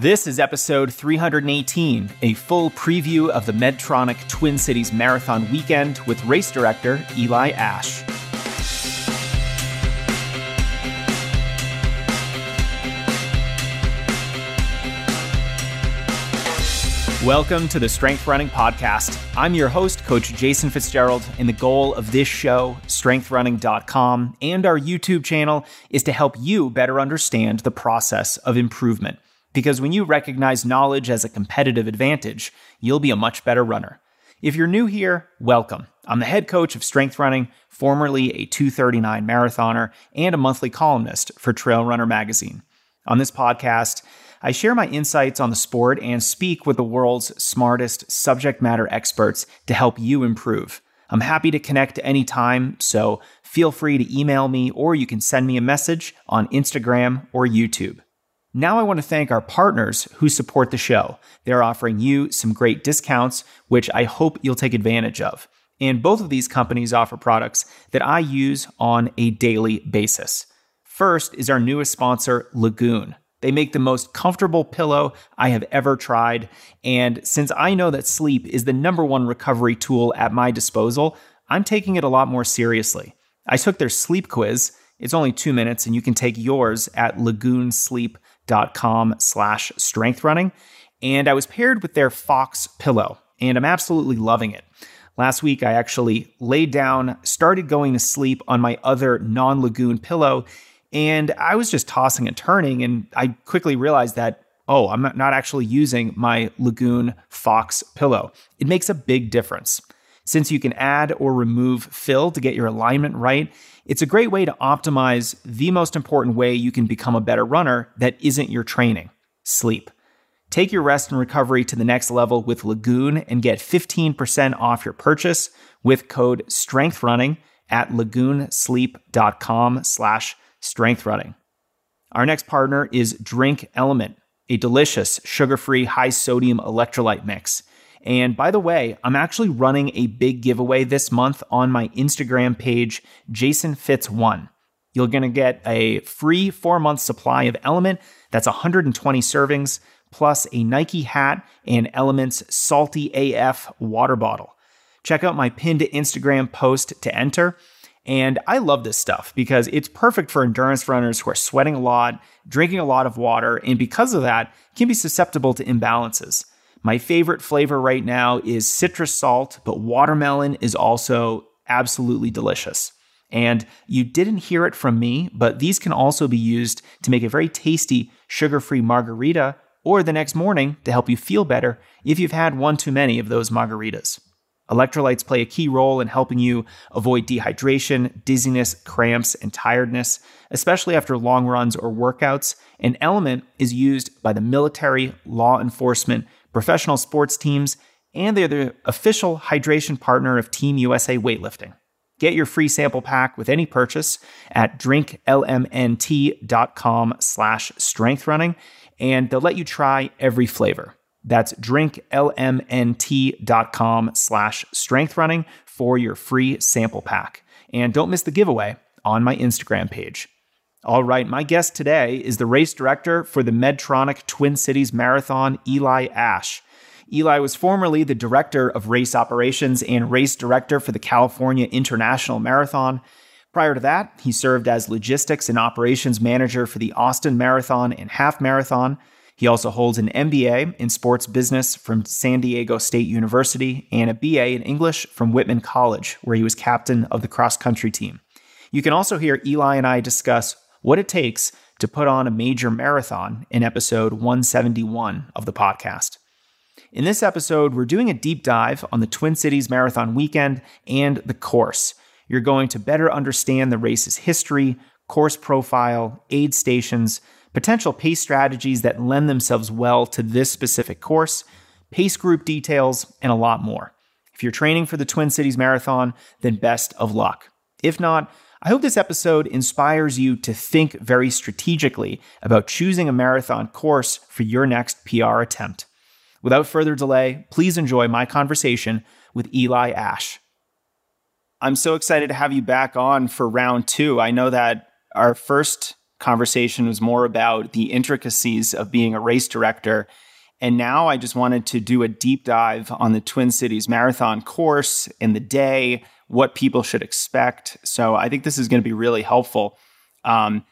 This is episode 318, a full preview of the Medtronic Twin Cities Marathon weekend with race director Eli Asch. Welcome to the Strength Running Podcast. I'm your host, Coach Jason Fitzgerald, and the goal of this show, strengthrunning.com, and our YouTube channel is to help you better understand the process of improvement. Because when you recognize knowledge as a competitive advantage, you'll be a much better runner. If you're new here, welcome. I'm the head coach of Strength Running, formerly a 239 marathoner, and a monthly columnist for Trail Runner magazine. On this podcast, I share my insights on the sport and speak with the world's smartest subject matter experts to help you improve. I'm happy to connect anytime, so feel free to email me or you can send me a message on Instagram or YouTube. Now I want to thank our partners who support the show. They're offering you some great discounts, which I hope you'll take advantage of. And both of these companies offer products that I use on a daily basis. First is our newest sponsor, Lagoon. They make the most comfortable pillow I have ever tried. And since I know that sleep is the number one recovery tool at my disposal, I'm taking it a lot more seriously. I took their sleep quiz. It's only two minutes, and you can take yours at lagoonsleep.com com slash strength running. And I was paired with their Fox pillow, and I'm absolutely loving it. Last week, I actually laid down, started going to sleep on my other non Lagoon pillow, and I was just tossing and turning. And I quickly realized that, oh, I'm not actually using my Lagoon Fox pillow. It makes a big difference. Since you can add or remove fill to get your alignment right, it's a great way to optimize the most important way you can become a better runner that isn't your training sleep. Take your rest and recovery to the next level with Lagoon and get 15% off your purchase with code STRENGTHRUNNING at lagoonsleep.com slash strengthrunning. Our next partner is Drink Element, a delicious sugar-free high-sodium electrolyte mix. And by the way, I'm actually running a big giveaway this month on my Instagram page, Jason Fitz One. You're going to get a free four month supply of Element. That's 120 servings, plus a Nike hat and Element's Salty AF water bottle. Check out my pinned Instagram post to enter. And I love this stuff because it's perfect for endurance runners who are sweating a lot, drinking a lot of water, and because of that, can be susceptible to imbalances. My favorite flavor right now is citrus salt, but watermelon is also absolutely delicious. And you didn't hear it from me, but these can also be used to make a very tasty sugar free margarita or the next morning to help you feel better if you've had one too many of those margaritas. Electrolytes play a key role in helping you avoid dehydration, dizziness, cramps, and tiredness, especially after long runs or workouts. An element is used by the military, law enforcement, professional sports teams, and they're the official hydration partner of Team USA Weightlifting. Get your free sample pack with any purchase at drinklmnt.com slash strengthrunning, and they'll let you try every flavor. That's drinklmnt.com slash strengthrunning for your free sample pack. And don't miss the giveaway on my Instagram page. All right, my guest today is the race director for the Medtronic Twin Cities Marathon, Eli Asch. Eli was formerly the director of race operations and race director for the California International Marathon. Prior to that, he served as logistics and operations manager for the Austin Marathon and Half Marathon. He also holds an MBA in sports business from San Diego State University and a BA in English from Whitman College, where he was captain of the cross country team. You can also hear Eli and I discuss what it takes to put on a major marathon in episode 171 of the podcast. In this episode, we're doing a deep dive on the Twin Cities Marathon weekend and the course. You're going to better understand the race's history, course profile, aid stations, potential pace strategies that lend themselves well to this specific course, pace group details, and a lot more. If you're training for the Twin Cities Marathon, then best of luck. If not, I hope this episode inspires you to think very strategically about choosing a marathon course for your next PR attempt. Without further delay, please enjoy my conversation with Eli Asch. I'm so excited to have you back on for round two. I know that our first conversation was more about the intricacies of being a race director. And now I just wanted to do a deep dive on the Twin Cities Marathon course and the day, what people should expect. So I think this is going to be really helpful. Um,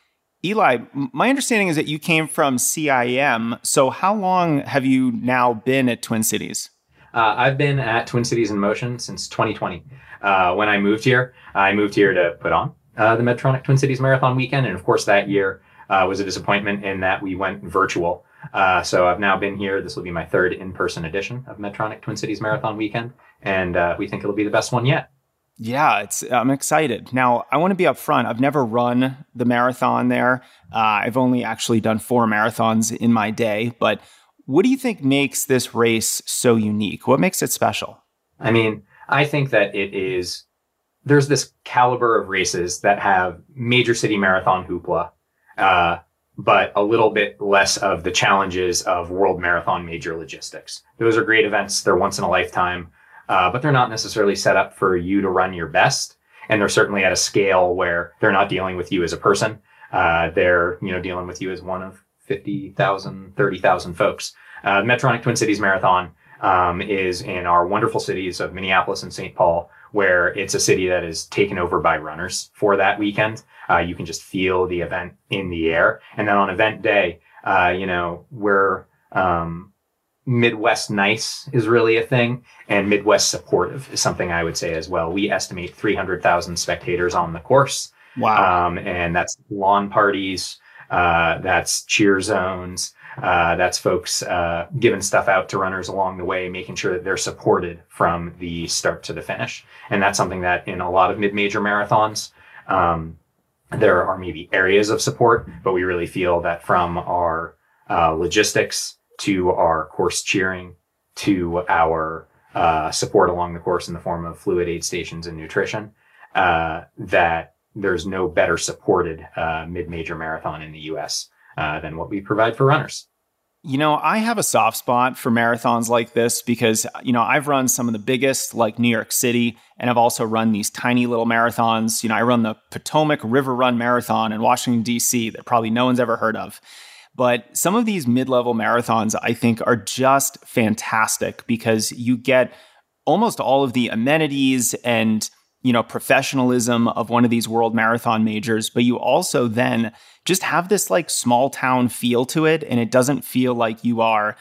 Eli, my understanding is that you came from CIM. So how long have you now been at Twin Cities? Uh, I've been at Twin Cities in Motion since 2020. Uh, when I moved here, I moved here to put on uh, the Medtronic Twin Cities Marathon weekend. And of course, that year uh, was a disappointment in that we went virtual. Uh, so I've now been here. This will be my third in person edition of Medtronic Twin Cities Marathon weekend. And uh, we think it'll be the best one yet. Yeah, it's I'm excited. Now, I want to be upfront. I've never run the marathon there. Uh, I've only actually done four marathons in my day. But what do you think makes this race so unique? What makes it special? I mean, I think that it is there's this caliber of races that have major city marathon hoopla, uh, but a little bit less of the challenges of world marathon major logistics. Those are great events. They're once in a lifetime, uh, but they're not necessarily set up for you to run your best. And they're certainly at a scale where they're not dealing with you as a person. Uh, they're, you know, dealing with you as one of 50,000, 30,000 folks. Uh, Twin Cities Marathon um, is in our wonderful cities of Minneapolis and St. Paul, where it's a city that is taken over by runners for that weekend. Uh, you can just feel the event in the air. And then on event day, uh, you know, we're, um, Midwest nice is really a thing, and Midwest supportive is something I would say as well. We estimate 300,000 spectators on the course. Wow. Um, and that's lawn parties, uh, that's cheer zones, uh, that's folks uh, giving stuff out to runners along the way, making sure that they're supported from the start to the finish. And that's something that in a lot of mid-major marathons, um, there are maybe areas of support, but we really feel that from our uh, logistics to our course cheering to our uh, support along the course in the form of fluid aid stations and nutrition, uh, that there's no better supported uh, mid-major marathon in the U.S. Uh, than what we provide for runners. You know, I have a soft spot for marathons like this because, you know, I've run some of the biggest, like New York City, and I've also run these tiny little marathons. You know, I run the Potomac River Run Marathon in Washington, D.C., that probably no one's ever heard of. But some of these mid level marathons, I think, are just fantastic because you get almost all of the amenities and you know professionalism of one of these world marathon majors but you also then just have this like small town feel to it and it doesn't feel like you are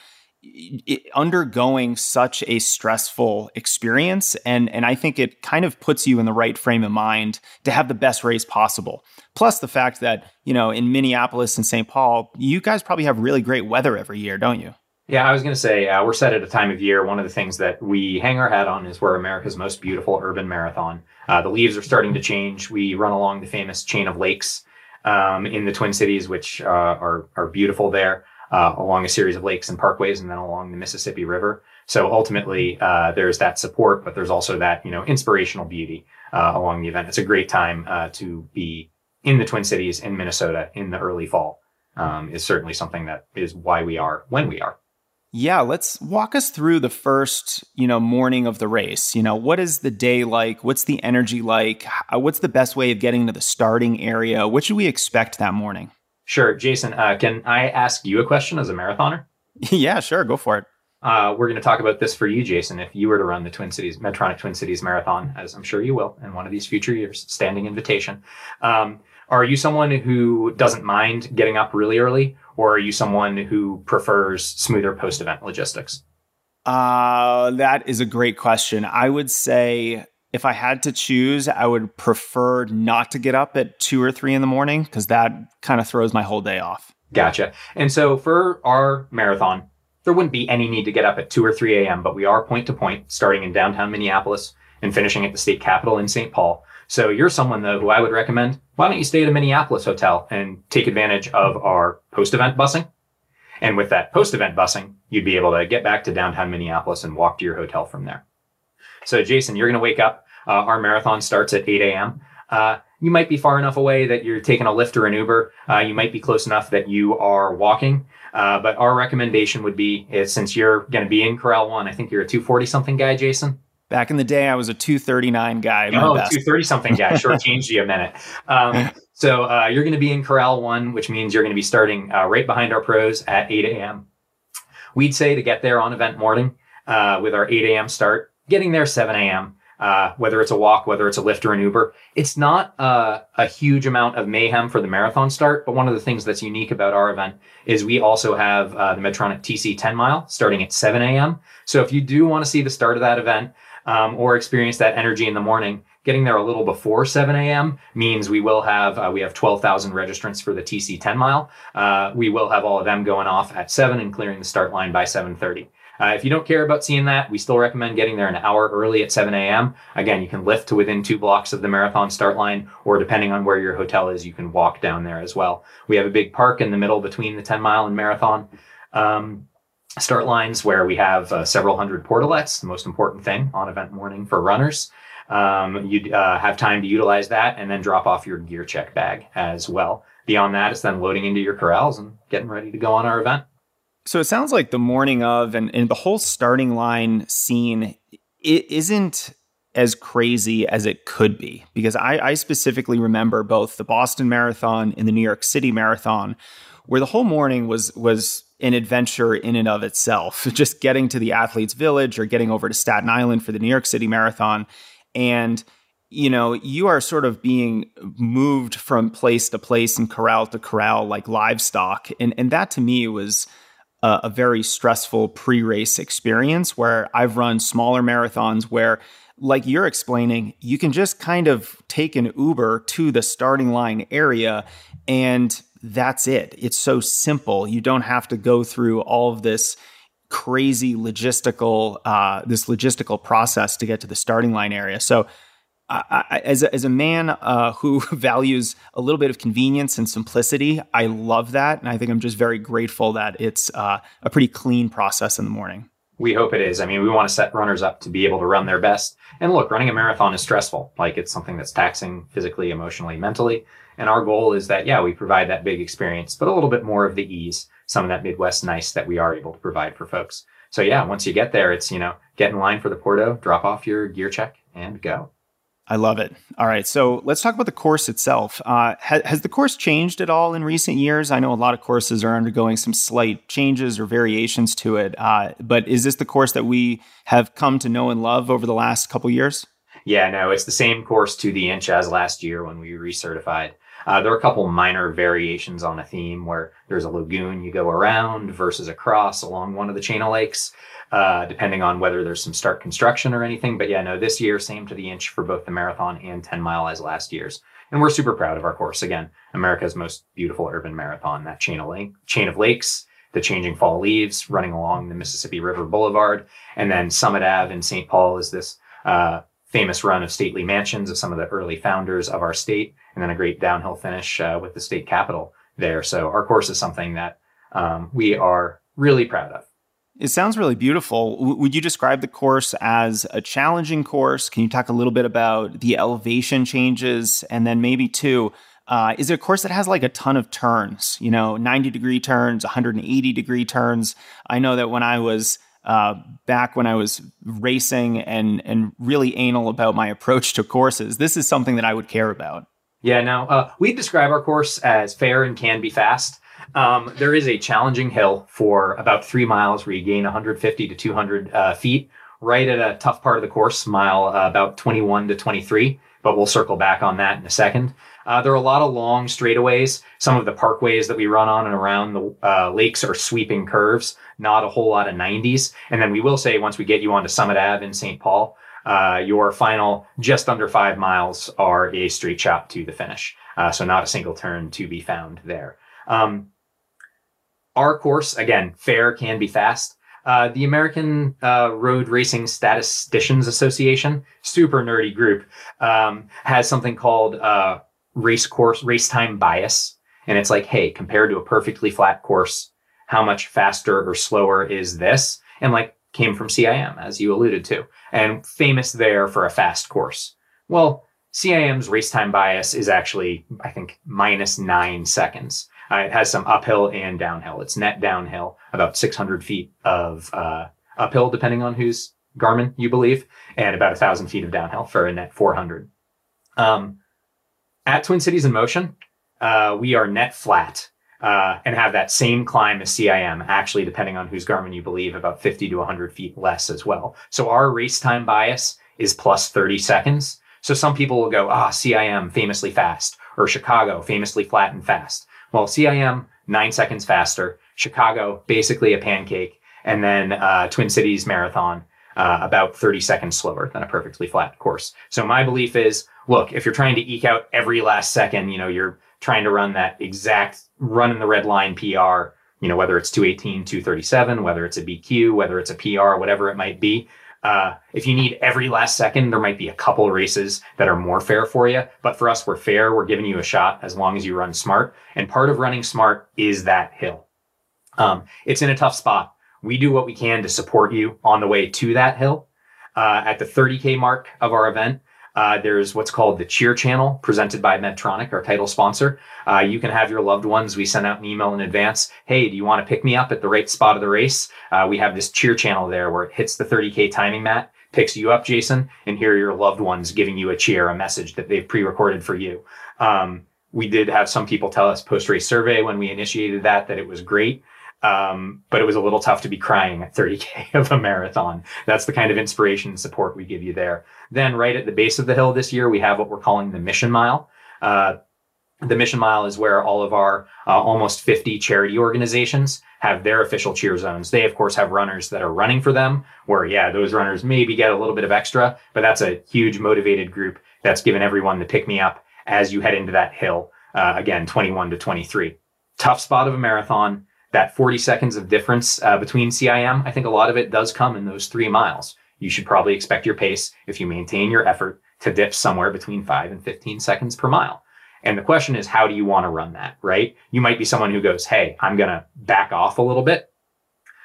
undergoing such a stressful experience and and I think it kind of puts you in the right frame of mind to have the best race possible plus the fact that you know in Minneapolis and St. Paul you guys probably have really great weather every year don't you yeah, I was going to say uh, we're set at a time of year. One of the things that we hang our hat on is we're America's most beautiful urban marathon. Uh, the leaves are starting to change. We run along the famous chain of lakes um, in the Twin Cities, which uh, are are beautiful there, uh, along a series of lakes and parkways, and then along the Mississippi River. So ultimately, uh, there's that support, but there's also that you know inspirational beauty uh, along the event. It's a great time to be in the Twin Cities in Minnesota in the early fall. Um, is certainly something that is why we are when we are. Yeah, let's walk us through the first, you know, morning of the race. You know, what is the day like? What's the energy like? What's the best way of getting to the starting area? What should we expect that morning? Sure, Jason. Uh, can I ask you a question as a marathoner? yeah, sure. Go for it. Uh, we're going to talk about this for you, Jason. If you were to run the Twin Cities Medtronic Twin Cities Marathon, as I'm sure you will, in one of these future years, standing invitation. Um, are you someone who doesn't mind getting up really early, or are you someone who prefers smoother post event logistics? Uh, that is a great question. I would say if I had to choose, I would prefer not to get up at two or three in the morning because that kind of throws my whole day off. Gotcha. And so for our marathon, there wouldn't be any need to get up at 2 or 3 a.m., but we are point to point, starting in downtown Minneapolis and finishing at the state capitol in St. Paul. So you're someone though who I would recommend. Why don't you stay at a Minneapolis hotel and take advantage of our post-event busing? And with that post-event busing, you'd be able to get back to downtown Minneapolis and walk to your hotel from there. So Jason, you're going to wake up. Uh, our marathon starts at 8 a.m. Uh, you might be far enough away that you're taking a Lyft or an Uber. Uh, you might be close enough that you are walking. Uh, but our recommendation would be, is since you're going to be in Corral One, I think you're a 240 something guy, Jason. Back in the day, I was a 239 guy. Oh, 230 something guy. Short changed you a minute. Um, So uh, you're going to be in Corral One, which means you're going to be starting uh, right behind our pros at 8 a.m. We'd say to get there on event morning uh, with our 8 a.m. start, getting there 7 a.m. Uh, whether it's a walk, whether it's a Lyft or an Uber. It's not uh, a huge amount of mayhem for the marathon start, but one of the things that's unique about our event is we also have uh, the Medtronic TC 10 mile starting at 7 a.m. So if you do want to see the start of that event um, or experience that energy in the morning, getting there a little before 7 a.m. means we will have uh, we have 12,000 registrants for the TC 10 mile. Uh, we will have all of them going off at 7 and clearing the start line by 7:30. Uh, if you don't care about seeing that, we still recommend getting there an hour early at 7 a.m. Again, you can lift to within two blocks of the marathon start line, or depending on where your hotel is, you can walk down there as well. We have a big park in the middle between the 10 mile and marathon. Um, start lines where we have uh, several hundred portalets, the most important thing on event morning for runners. Um, you uh, have time to utilize that and then drop off your gear check bag as well. Beyond that, it's then loading into your corrals and getting ready to go on our event. So it sounds like the morning of and, and the whole starting line scene it isn't as crazy as it could be because I, I specifically remember both the Boston Marathon and the New York City Marathon, where the whole morning was was an adventure in and of itself. Just getting to the athletes' village or getting over to Staten Island for the New York City Marathon, and you know you are sort of being moved from place to place and corral to corral like livestock, and and that to me was a, a very stressful pre-race experience where I've run smaller marathons where like you're explaining, you can just kind of take an Uber to the starting line area and that's it. It's so simple. You don't have to go through all of this crazy logistical uh, this logistical process to get to the starting line area. So I, as, a, as a man uh, who values a little bit of convenience and simplicity, I love that. And I think I'm just very grateful that it's uh, a pretty clean process in the morning. We hope it is. I mean, we want to set runners up to be able to run their best. And look, running a marathon is stressful. Like it's something that's taxing physically, emotionally, mentally. And our goal is that, yeah, we provide that big experience, but a little bit more of the ease, some of that Midwest nice that we are able to provide for folks. So yeah, once you get there, it's, you know, get in line for the Porto, drop off your gear check and go. I love it. All right, so let's talk about the course itself. Uh, ha- has the course changed at all in recent years? I know a lot of courses are undergoing some slight changes or variations to it, uh, but is this the course that we have come to know and love over the last couple years? Yeah, no, it's the same course to the inch as last year when we recertified. Uh, there are a couple minor variations on a theme where there's a lagoon you go around versus across along one of the chain of lakes uh, depending on whether there's some start construction or anything. But yeah, no, this year, same to the inch for both the marathon and 10 mile as last year's. And we're super proud of our course. Again, America's most beautiful urban marathon, that chain of, lake, chain of lakes, the changing fall leaves running along the Mississippi River Boulevard. And then Summit Ave in St. Paul is this, uh, famous run of stately mansions of some of the early founders of our state, and then a great downhill finish uh, with the state capitol there. So our course is something that um, we are really proud of. It sounds really beautiful. W- would you describe the course as a challenging course? Can you talk a little bit about the elevation changes? And then maybe, too, uh, is it a course that has like a ton of turns, you know, 90 degree turns, 180 degree turns? I know that when I was uh, back when I was racing and, and really anal about my approach to courses, this is something that I would care about. Yeah, now uh, we describe our course as fair and can be fast. Um, there is a challenging hill for about three miles where you gain 150 to 200 uh, feet, right at a tough part of the course, mile uh, about 21 to 23. But we'll circle back on that in a second. Uh, there are a lot of long straightaways. Some of the parkways that we run on and around the uh, lakes are sweeping curves, not a whole lot of 90s. And then we will say once we get you onto Summit Ave in St. Paul, uh, your final just under five miles are a straight shot to the finish. Uh, so not a single turn to be found there. Um, our course, again, fair can be fast. Uh, the American uh, Road Racing Statisticians Association, super nerdy group, um, has something called uh, race course race time bias, and it's like, hey, compared to a perfectly flat course, how much faster or slower is this? And like came from CIM, as you alluded to, and famous there for a fast course. Well, CIM's race time bias is actually, I think, minus nine seconds. Uh, it has some uphill and downhill. It's net downhill, about 600 feet of uh, uphill, depending on whose Garmin you believe, and about a thousand feet of downhill for a net 400. Um, at Twin Cities in Motion, uh, we are net flat uh, and have that same climb as CIM, actually, depending on whose Garmin you believe, about 50 to 100 feet less as well. So our race time bias is plus 30 seconds. So some people will go, ah, CIM famously fast, or Chicago famously flat and fast. Well, CIM, nine seconds faster. Chicago, basically a pancake. And then uh, Twin Cities Marathon, uh, about 30 seconds slower than a perfectly flat course. So my belief is, look, if you're trying to eke out every last second, you know, you're trying to run that exact run in the red line PR, you know, whether it's 218, 237, whether it's a BQ, whether it's a PR, whatever it might be. Uh, if you need every last second, there might be a couple races that are more fair for you. But for us, we're fair. We're giving you a shot as long as you run smart. And part of running smart is that hill. Um, it's in a tough spot. We do what we can to support you on the way to that hill. Uh, at the 30K mark of our event, uh, there's what's called the Cheer Channel, presented by Medtronic, our title sponsor. Uh, you can have your loved ones. We send out an email in advance. Hey, do you want to pick me up at the right spot of the race? Uh, we have this Cheer Channel there where it hits the 30K timing mat, picks you up, Jason, and here are your loved ones giving you a cheer, a message that they've pre-recorded for you. Um, we did have some people tell us post-race survey when we initiated that that it was great. Um, but it was a little tough to be crying at 30K of a marathon. That's the kind of inspiration and support we give you there. Then, right at the base of the hill this year, we have what we're calling the Mission Mile. Uh, the Mission Mile is where all of our uh, almost 50 charity organizations have their official cheer zones. They, of course, have runners that are running for them, where, yeah, those runners maybe get a little bit of extra, but that's a huge motivated group that's given everyone the pick me up as you head into that hill. Uh, again, 21 to 23. Tough spot of a marathon that 40 seconds of difference uh, between CIM, I think a lot of it does come in those three miles. You should probably expect your pace, if you maintain your effort, to dip somewhere between 5 and 15 seconds per mile. And the question is, how do you want to run that, right? You might be someone who goes, hey, I'm going to back off a little bit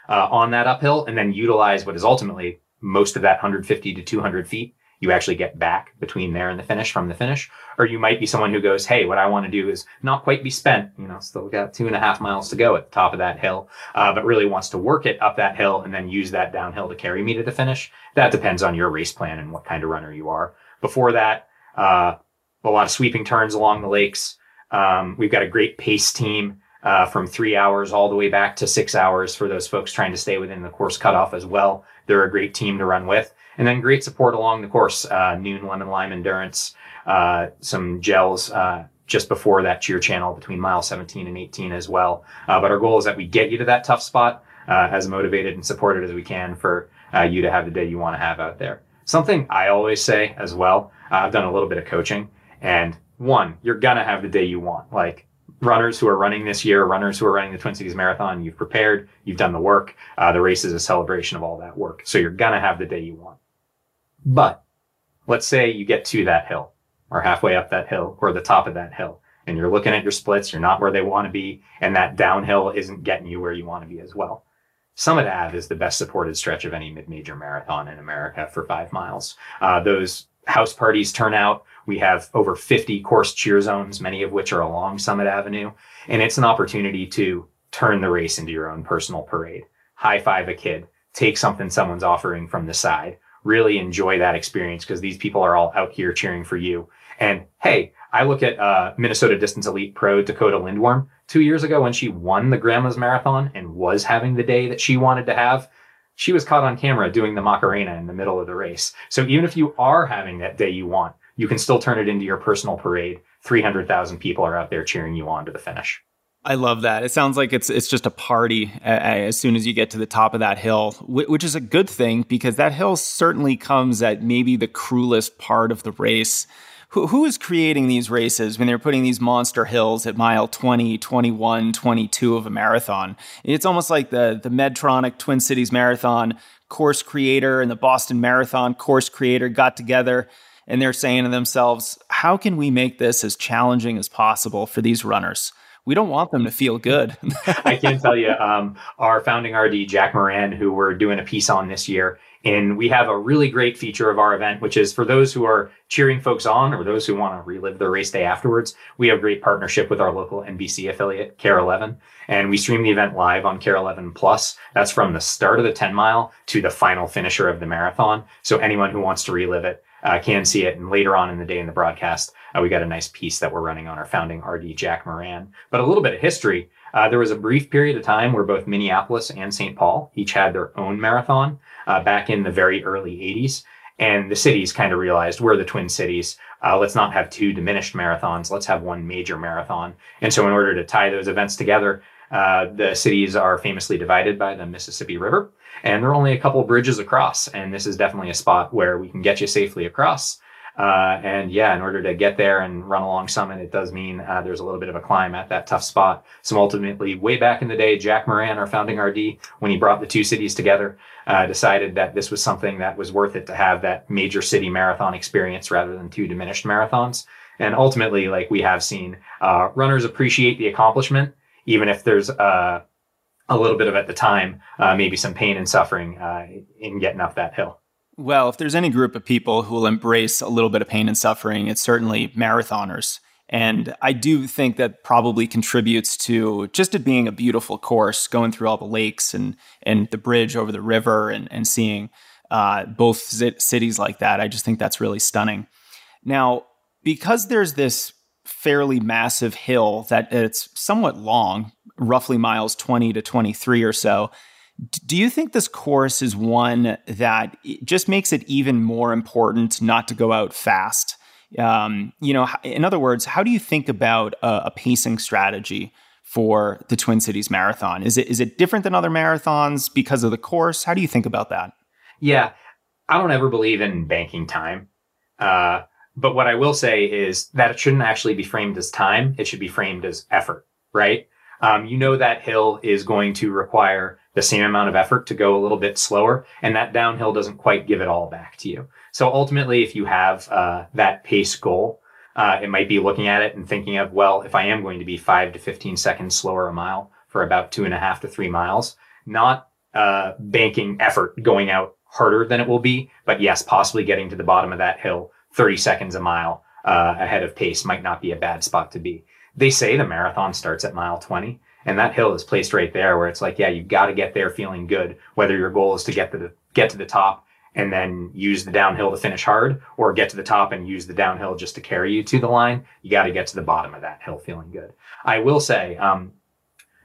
uh, on that uphill and then utilize what is ultimately most of that 150 to 200 feet you actually get back between there and the finish from the finish. Or you might be someone who goes, Hey, what I want to do is not quite be spent, you know, still got two and a half miles to go at the top of that hill, uh, but really wants to work it up that hill and then use that downhill to carry me to the finish. That depends on your race plan and what kind of runner you are. Before that, uh, a lot of sweeping turns along the lakes. Um, we've got a great pace team. Uh, from three hours all the way back to six hours for those folks trying to stay within the course cutoff as well. They're a great team to run with and then great support along the course. Uh, Nuun lemon lime endurance, uh, some gels uh, just before that cheer channel between mile 17 and 18 as well. Uh, but our goal is that we get you to that tough spot uh, as motivated and supported as we can for uh, you to have the day you want to have out there. Something I always say as well. I've done a little bit of coaching, and one, you're gonna have the day you want. Like runners who are running this year, runners who are running the Twin Cities Marathon, you've prepared, you've done the work. Uh, the race is a celebration of all that work. So you're going to have the day you want. But let's say you get to that hill or halfway up that hill or the top of that hill and you're looking at your splits, you're not where they want to be, and that downhill isn't getting you where you want to be as well. Summit Ave is the best supported stretch of any mid-major marathon in America for five miles. Uh, those house parties turn out. We have over 50 course cheer zones, many of which are along Summit Avenue. And it's an opportunity to turn the race into your own personal parade. High five a kid, take something someone's offering from the side, really enjoy that experience because these people are all out here cheering for you. And hey, I look at uh, Minnesota Distance Elite Pro Dakotah Lindwurm two years ago when she won the Grandma's Marathon and was having the day that she wanted to have. She was caught on camera doing the Macarena in the middle of the race. So even if you are having that day you want, you can still turn it into your personal parade. 300,000 people are out there cheering you on to the finish. I love that. It sounds like it's it's just a party as soon as you get to the top of that hill, which is a good thing because that hill certainly comes at maybe the cruelest part of the race. Who, who is creating these races when they're putting these monster hills at mile 20, 21, 22 of a marathon? It's almost like the, the Medtronic Twin Cities Marathon course creator and the Boston Marathon course creator got together and they're saying to themselves, how can we make this as challenging as possible for these runners? we don't want them to feel good. I can tell you, um, our founding RD, Jack Moran, who we're doing a piece on this year, and we have a really great feature of our event, which is for those who are cheering folks on or those who want to relive their race day afterwards. We have great partnership with our local NBC affiliate, KARE 11, and we stream the event live on KARE 11 Plus. That's from the start of the 10 mile to the final finisher of the marathon. So anyone who wants to relive it, uh, can see it. And later on in the day in the broadcast, uh, we got a nice piece that we're running on our founding RD, Jack Moran. But a little bit of history. Uh, there was a brief period of time where both Minneapolis and St. Paul each had their own marathon uh, back in the very early 80s. And the cities kind of realized we're the twin cities. Uh, let's not have two diminished marathons. Let's have one major marathon. And so, in order to tie those events together, uh, the cities are famously divided by the Mississippi River, and there are only a couple bridges across. And this is definitely a spot where we can get you safely across. Uh, and yeah, in order to get there and run along Summit, it does mean uh, there's a little bit of a climb at that tough spot. So ultimately, way back in the day, Jack Moran, our founding RD, when he brought the two cities together, uh, decided that this was something that was worth it to have that major city marathon experience rather than two diminished marathons. And ultimately, like we have seen, uh, runners appreciate the accomplishment, even if there's uh, a little bit of at the time, uh, maybe some pain and suffering in getting up that hill. Well, if there's any group of people who will embrace a little bit of pain and suffering, it's certainly marathoners. And I do think that probably contributes to just it being a beautiful course, going through all the lakes and and the bridge over the river and and seeing uh, both cities like that. I just think that's really stunning. Now, because there's this fairly massive hill that it's somewhat long, roughly miles 20 to 23 or so, do you think this course is one that just makes it even more important not to go out fast? Um, you know, in other words, how do you think about a, a, pacing strategy for the Twin Cities Marathon? Is it is it different than other marathons because of the course? How do you think about that? Yeah, I don't ever believe in banking time. Uh, but what I will say is that it shouldn't actually be framed as time. It should be framed as effort, right? Um, you know that hill is going to require the same amount of effort to go a little bit slower, and that downhill doesn't quite give it all back to you. So ultimately, if you have uh, that pace goal, uh, it might be looking at it and thinking of, well, if I am going to be five to 15 seconds slower a mile for about two and a half to three miles, not uh, banking effort going out harder than it will be, but yes, possibly getting to the bottom of that hill 30 seconds a mile uh, ahead of pace might not be a bad spot to be. They say the marathon starts at mile 20. And that hill is placed right there where it's like, yeah, you've got to get there feeling good, whether your goal is to get to the, get to the top and then use the downhill to finish hard or get to the top and use the downhill just to carry you to the line. You got to get to the bottom of that hill feeling good. I will say, um,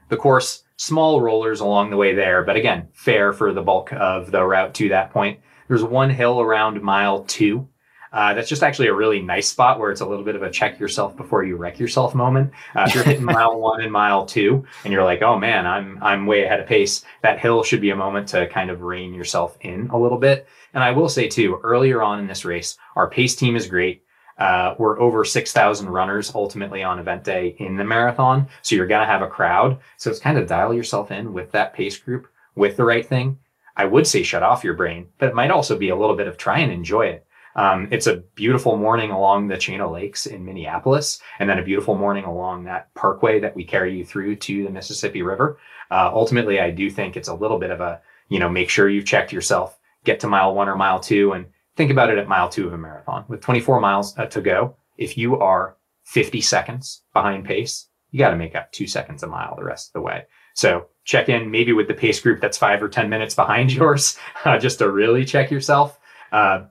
the course, small rollers along the way there, but again, fair for the bulk of the route to that point. There's one hill around mile two uh, that's just actually a really nice spot where it's a little bit of a check yourself before you wreck yourself moment. Uh, if you're hitting mile one and mile two, and you're like, "Oh man, I'm I'm way ahead of pace," that hill should be a moment to kind of rein yourself in a little bit. And I will say too, earlier on in this race, our pace team is great. Uh, we're over 6,000 runners ultimately on event day in the marathon. So you're going to have a crowd. So it's kind of dial yourself in with that pace group with the right thing. I would say shut off your brain, but it might also be a little bit of try and enjoy it. Um, it's a beautiful morning along the chain of lakes in Minneapolis, and then a beautiful morning along that parkway that we carry you through to the Mississippi River. Uh, ultimately, I do think it's a little bit of a, you know, make sure you've checked yourself, get to mile one or mile two, and think about it at mile two of a marathon. With 24 miles uh, to go, if you are 50 seconds behind pace, you got to make up two seconds a mile the rest of the way. So check in maybe with the pace group that's five or 10 minutes behind yours, uh, just to really check yourself. Uh,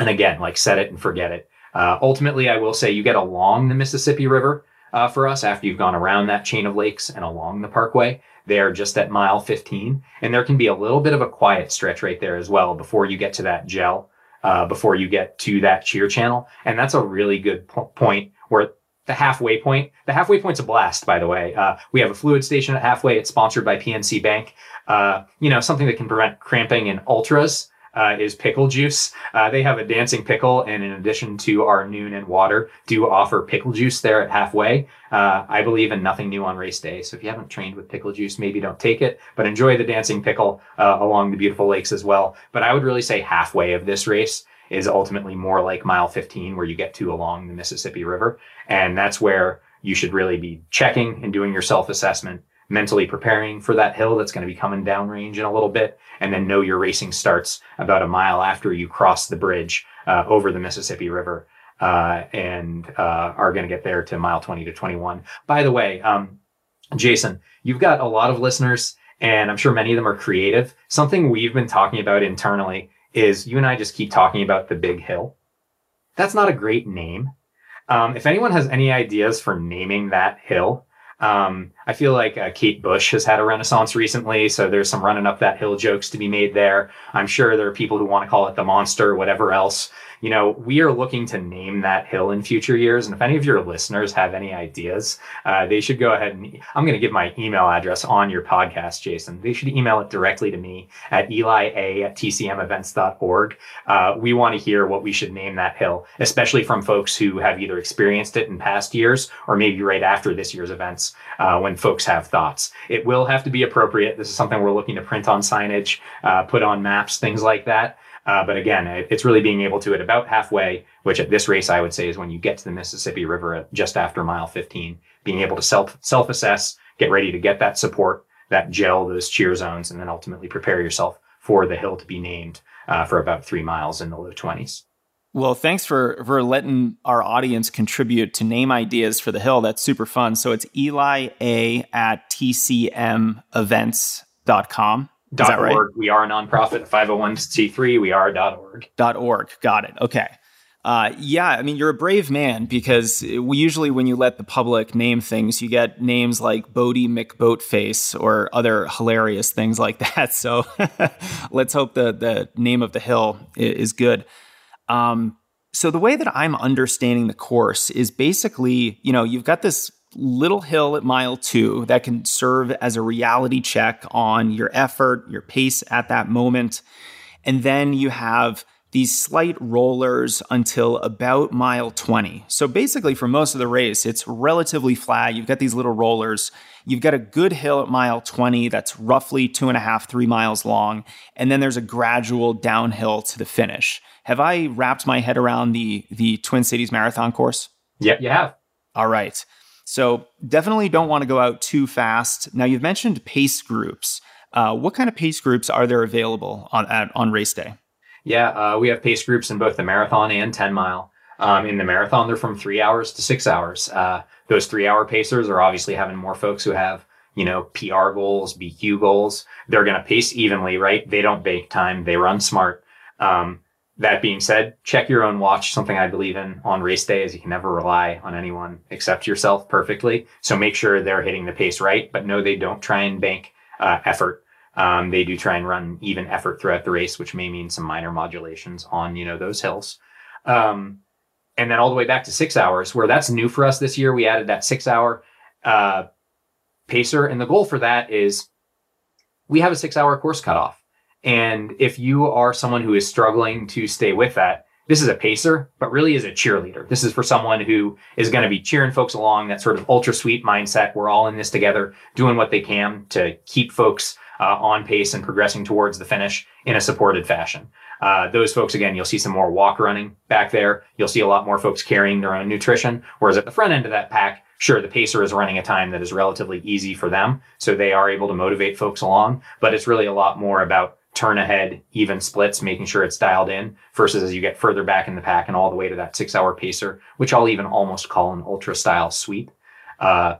and again, like set it and forget it. Uh, ultimately, I will say you get along the Mississippi River uh, for us after you've gone around that chain of lakes and along the parkway. They are just at mile 15. And there can be a little bit of a quiet stretch right there as well before you get to that gel, uh, before you get to that cheer channel. And that's a really good po- point where the halfway point, the halfway point's a blast, by the way. Uh, we have a fluid station at halfway. It's sponsored by PNC Bank. Uh, you know, something that can prevent cramping in ultras uh, is pickle juice. Uh, they have a dancing pickle, and in addition to our Nuun and water, do offer pickle juice there at halfway. Uh, I believe in nothing new on race day, so if you haven't trained with pickle juice, maybe don't take it, but enjoy the dancing pickle uh, along the beautiful lakes as well. But I would really say halfway of this race is ultimately more like mile 15, where you get to along the Mississippi River, and that's where you should really be checking and doing your self assessment mentally preparing for that hill that's going to be coming downrange in a little bit, and then know your racing starts about a mile after you cross the bridge uh, over the Mississippi River. Uh, and uh, are going to get there to mile 20 to 21. By the way, um, Jason, you've got a lot of listeners, and I'm sure many of them are creative. Something we've been talking about internally is you and I just keep talking about the big hill that's not a great name. Um, if anyone has any ideas for naming that hill, um, I feel like uh, Kate Bush has had a renaissance recently, so there's some running up that hill jokes to be made there. I'm sure there are people who want to call it the monster, whatever else you know, we are looking to name that hill in future years. And if any of your listeners have any ideas, uh, they should go ahead and I'm going to give my email address on your podcast, Jason. They should email it directly to me at elia at tcmevents.org. Uh, we want to hear what we should name that hill, especially from folks who have either experienced it in past years or maybe right after this year's events uh, when folks have thoughts. It will have to be appropriate. This is something we're looking to print on signage, uh, put on maps, things like that. Uh, but again, it, it's really being able to at about halfway, which at this race I would say is when you get to the Mississippi River just after mile 15, being able to self self assess, get ready to get that support, that gel, those cheer zones, and then ultimately prepare yourself for the hill to be named uh, for about three miles in the low 20s. Well, thanks for for letting our audience contribute to name ideas for the hill. That's super fun. So it's Eli A at tcmevents.com. Is right? Org. We are a nonprofit, 501c3. We are dot .org. Dot .org. Got it. Okay. Uh, yeah, I mean, you're a brave man because we usually, when you let the public name things, you get names like Boaty McBoatface or other hilarious things like that. So let's hope the the name of the hill is good. Um, so the way that I'm understanding the course is basically, you know, you've got this little hill at mile two that can serve as a reality check on your effort, your pace at that moment. And then you have these slight rollers until about mile 20. So basically, for most of the race, it's relatively flat. You've got these little rollers. You've got a good hill at mile 20 that's roughly two and a half, three miles long. And then there's a gradual downhill to the finish. Have I wrapped my head around the, the Twin Cities Marathon course? Yeah, you have. All right. So definitely don't want to go out too fast. Now you've mentioned pace groups. Uh, what kind of pace groups are there available on at, on race day? Yeah, uh, we have pace groups in both the marathon and 10 mile. Um, in the marathon, they're from three hours to six hours. Uh, those three hour pacers are obviously having more folks who have, you know, PR goals, BQ goals. They're going to pace evenly, right? They don't bake time. They run smart. Um, that being said, check your own watch. Something I believe in on race day is you can never rely on anyone except yourself perfectly. So make sure they're hitting the pace right, but no, they don't try and bank uh, effort. Um, they do try and run even effort throughout the race, which may mean some minor modulations on, you know, those hills. Um, and then all the way back to six hours, where that's new for us this year. We added that six hour uh, pacer. And the goal for that is we have a six hour course cutoff. And if you are someone who is struggling to stay with that, this is a pacer, but really is a cheerleader. This is for someone who is going to be cheering folks along, that sort of ultra sweet mindset. We're all in this together, doing what they can to keep folks uh, on pace and progressing towards the finish in a supported fashion. Uh, those folks, again, you'll see some more walk running back there. You'll see a lot more folks carrying their own nutrition. Whereas at the front end of that pack, sure, the pacer is running a time that is relatively easy for them. So they are able to motivate folks along, but it's really a lot more about turn ahead, even splits, making sure it's dialed in versus as you get further back in the pack and all the way to that six hour pacer, which I'll even almost call an ultra style sweep. Uh,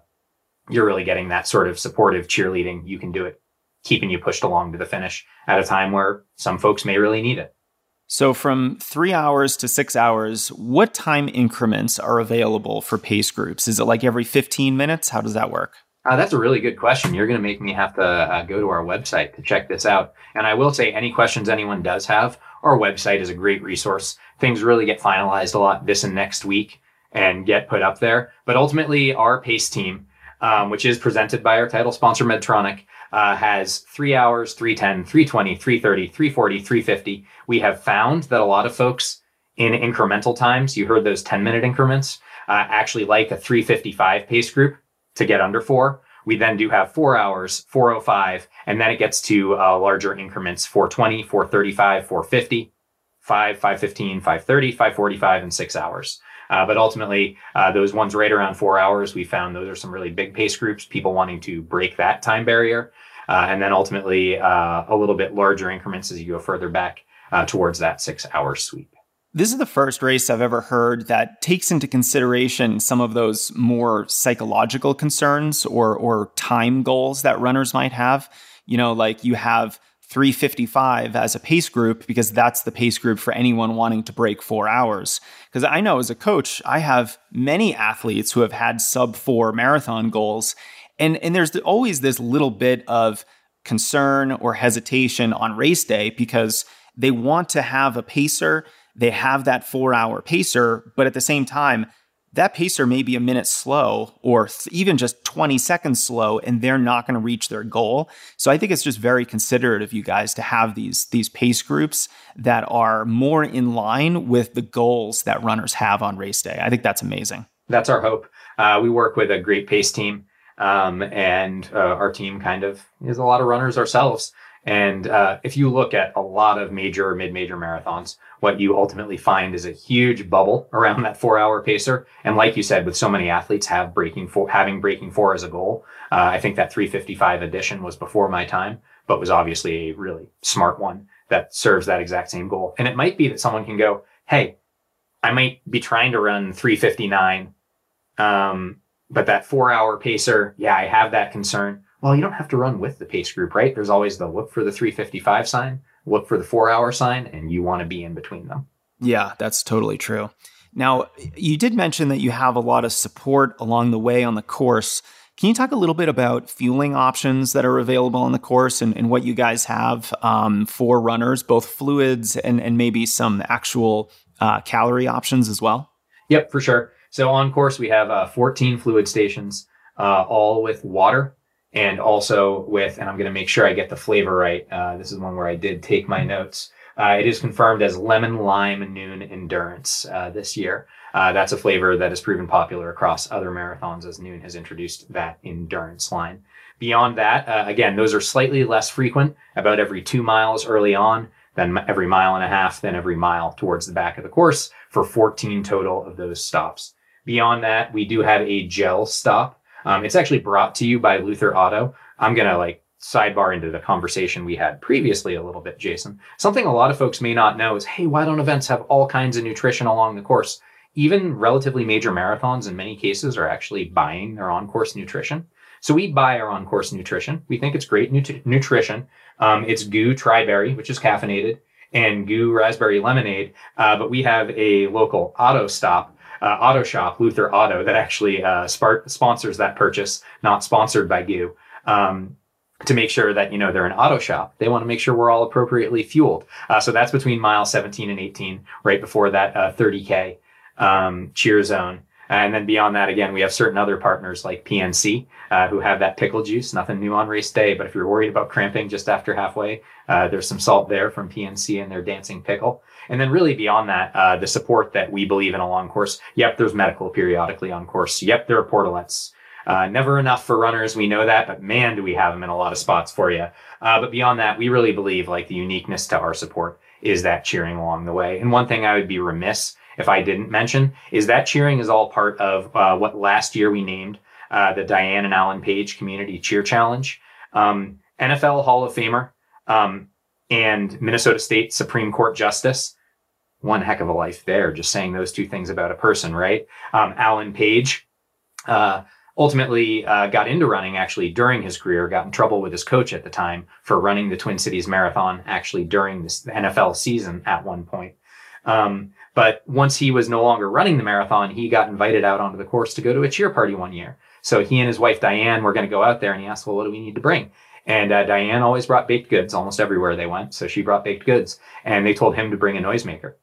you're really getting that sort of supportive cheerleading. You can do it, keeping you pushed along to the finish at a time where some folks may really need it. So, from three hours to six hours, what time increments are available for pace groups? Is it like every 15 minutes? How does that work? Uh, that's a really good question. You're going to make me have to uh, go to our website to check this out. And I will say, any questions anyone does have, our website is a great resource. Things really get finalized a lot this and next week and get put up there. But ultimately, our PACE team, um, which is presented by our title sponsor, Medtronic, uh, has three hours, 310, 320, 330, 340, 350. We have found that a lot of folks in incremental times, you heard those 10 minute increments, uh, actually like a 355 pace group to get under four. We then do have four hours, 405, and then it gets to uh, larger increments 420, 435, 450, 5, 515, 530, 545, and six hours. Uh, but ultimately, uh, those ones right around four hours, we found those are some really big pace groups, people wanting to break that time barrier. Uh, and then ultimately, uh, a little bit larger increments as you go further back uh, towards that six hour sweep. This is the first race I've ever heard that takes into consideration some of those more psychological concerns or or time goals that runners might have. You know, like you have 355 as a pace group because that's the pace group for anyone wanting to break four hours. Because I know as a coach, I have many athletes who have had sub four marathon goals. And, and there's always this little bit of concern or hesitation on race day because they want to have a pacer. They have that four hour pacer, but at the same time, that pacer may be a minute slow or even just 20 seconds slow and they're not going to reach their goal. So i think it's just very considerate of you guys to have these these pace groups that are more in line with the goals that runners have on race day. I think that's amazing. That's our hope. Uh, we work with a great pace team um, and uh, our team kind of is a lot of runners ourselves and uh, if you look at a lot of major or mid-major marathons, what you ultimately find is a huge bubble around that four-hour pacer. And like you said, with so many athletes have breaking four, having breaking four as a goal, uh, I think that 355 edition was before my time, but was obviously a really smart one that serves that exact same goal. And it might be that someone can go, "Hey, I might be trying to run 359, um, but that four-hour pacer, yeah, I have that concern." Well, you don't have to run with the pace group, right? There's always the look for the 355 sign, look for the four hour sign, and you want to be in between them. Yeah, that's totally true. Now, you did mention that you have a lot of support along the way on the course. Can you talk a little bit about fueling options that are available on the course and, and what you guys have um, for runners, both fluids and, and maybe some actual uh, calorie options as well? Yep, for sure. So on course, we have uh, 14 fluid stations, uh, all with water and also with, and I'm going to make sure I get the flavor right. Uh, this is one where I did take my notes. Uh, it is confirmed as lemon lime Nuun endurance uh, this year. Uh, that's a flavor that has proven popular across other marathons as Nuun has introduced that endurance line. Beyond that, uh, again, those are slightly less frequent, about every two miles early on, then every mile and a half, then every mile towards the back of the course for 14 total of those stops. Beyond that, we do have a gel stop um, it's actually brought to you by Luther Auto. I'm going to like sidebar into the conversation we had previously a little bit, Jason. Something a lot of folks may not know is, hey, why don't events have all kinds of nutrition along the course? Even relatively major marathons in many cases are actually buying their on-course nutrition. So we buy our on-course nutrition. We think it's great nut- nutrition. Um, it's GU Tri-Berry, which is caffeinated, and GU Raspberry Lemonade. Uh, but we have a local auto stop uh, auto shop, Luther Auto, that actually uh, spark, sponsors that purchase, not sponsored by GU. Um, to make sure that you know they're an auto shop, they want to make sure we're all appropriately fueled. Uh, so that's between mile 17 and 18, right before that 30k uh, um, cheer zone. And then beyond that, again, we have certain other partners like PNC uh, who have that pickle juice. Nothing new on race day, but if you're worried about cramping just after halfway, uh, there's some salt there from PNC and their dancing pickle. And then really beyond that, uh, the support that we believe in along course. Yep, there's medical periodically on course. Yep, there are portalets. Uh, never enough for runners. We know that, but man, do we have them in a lot of spots for you. Uh, but beyond that, we really believe like the uniqueness to our support is that cheering along the way. And one thing I would be remiss if I didn't mention, is that cheering is all part of uh, what last year we named uh, the Diane and Alan Page Community Cheer Challenge. Um, NFL Hall of Famer um, and Minnesota State Supreme Court Justice. One heck of a life there, just saying those two things about a person, right? Um, Alan Page uh, ultimately uh, got into running actually during his career, got in trouble with his coach at the time for running the Twin Cities Marathon actually during this NFL season at one point. Um, but once he was no longer running the marathon, he got invited out onto the course to go to a cheer party one year. So he and his wife Diane were going to go out there, and he asked, "Well, what do we need to bring?" And uh, Diane always brought baked goods almost everywhere they went, so she brought baked goods, and they told him to bring a noisemaker.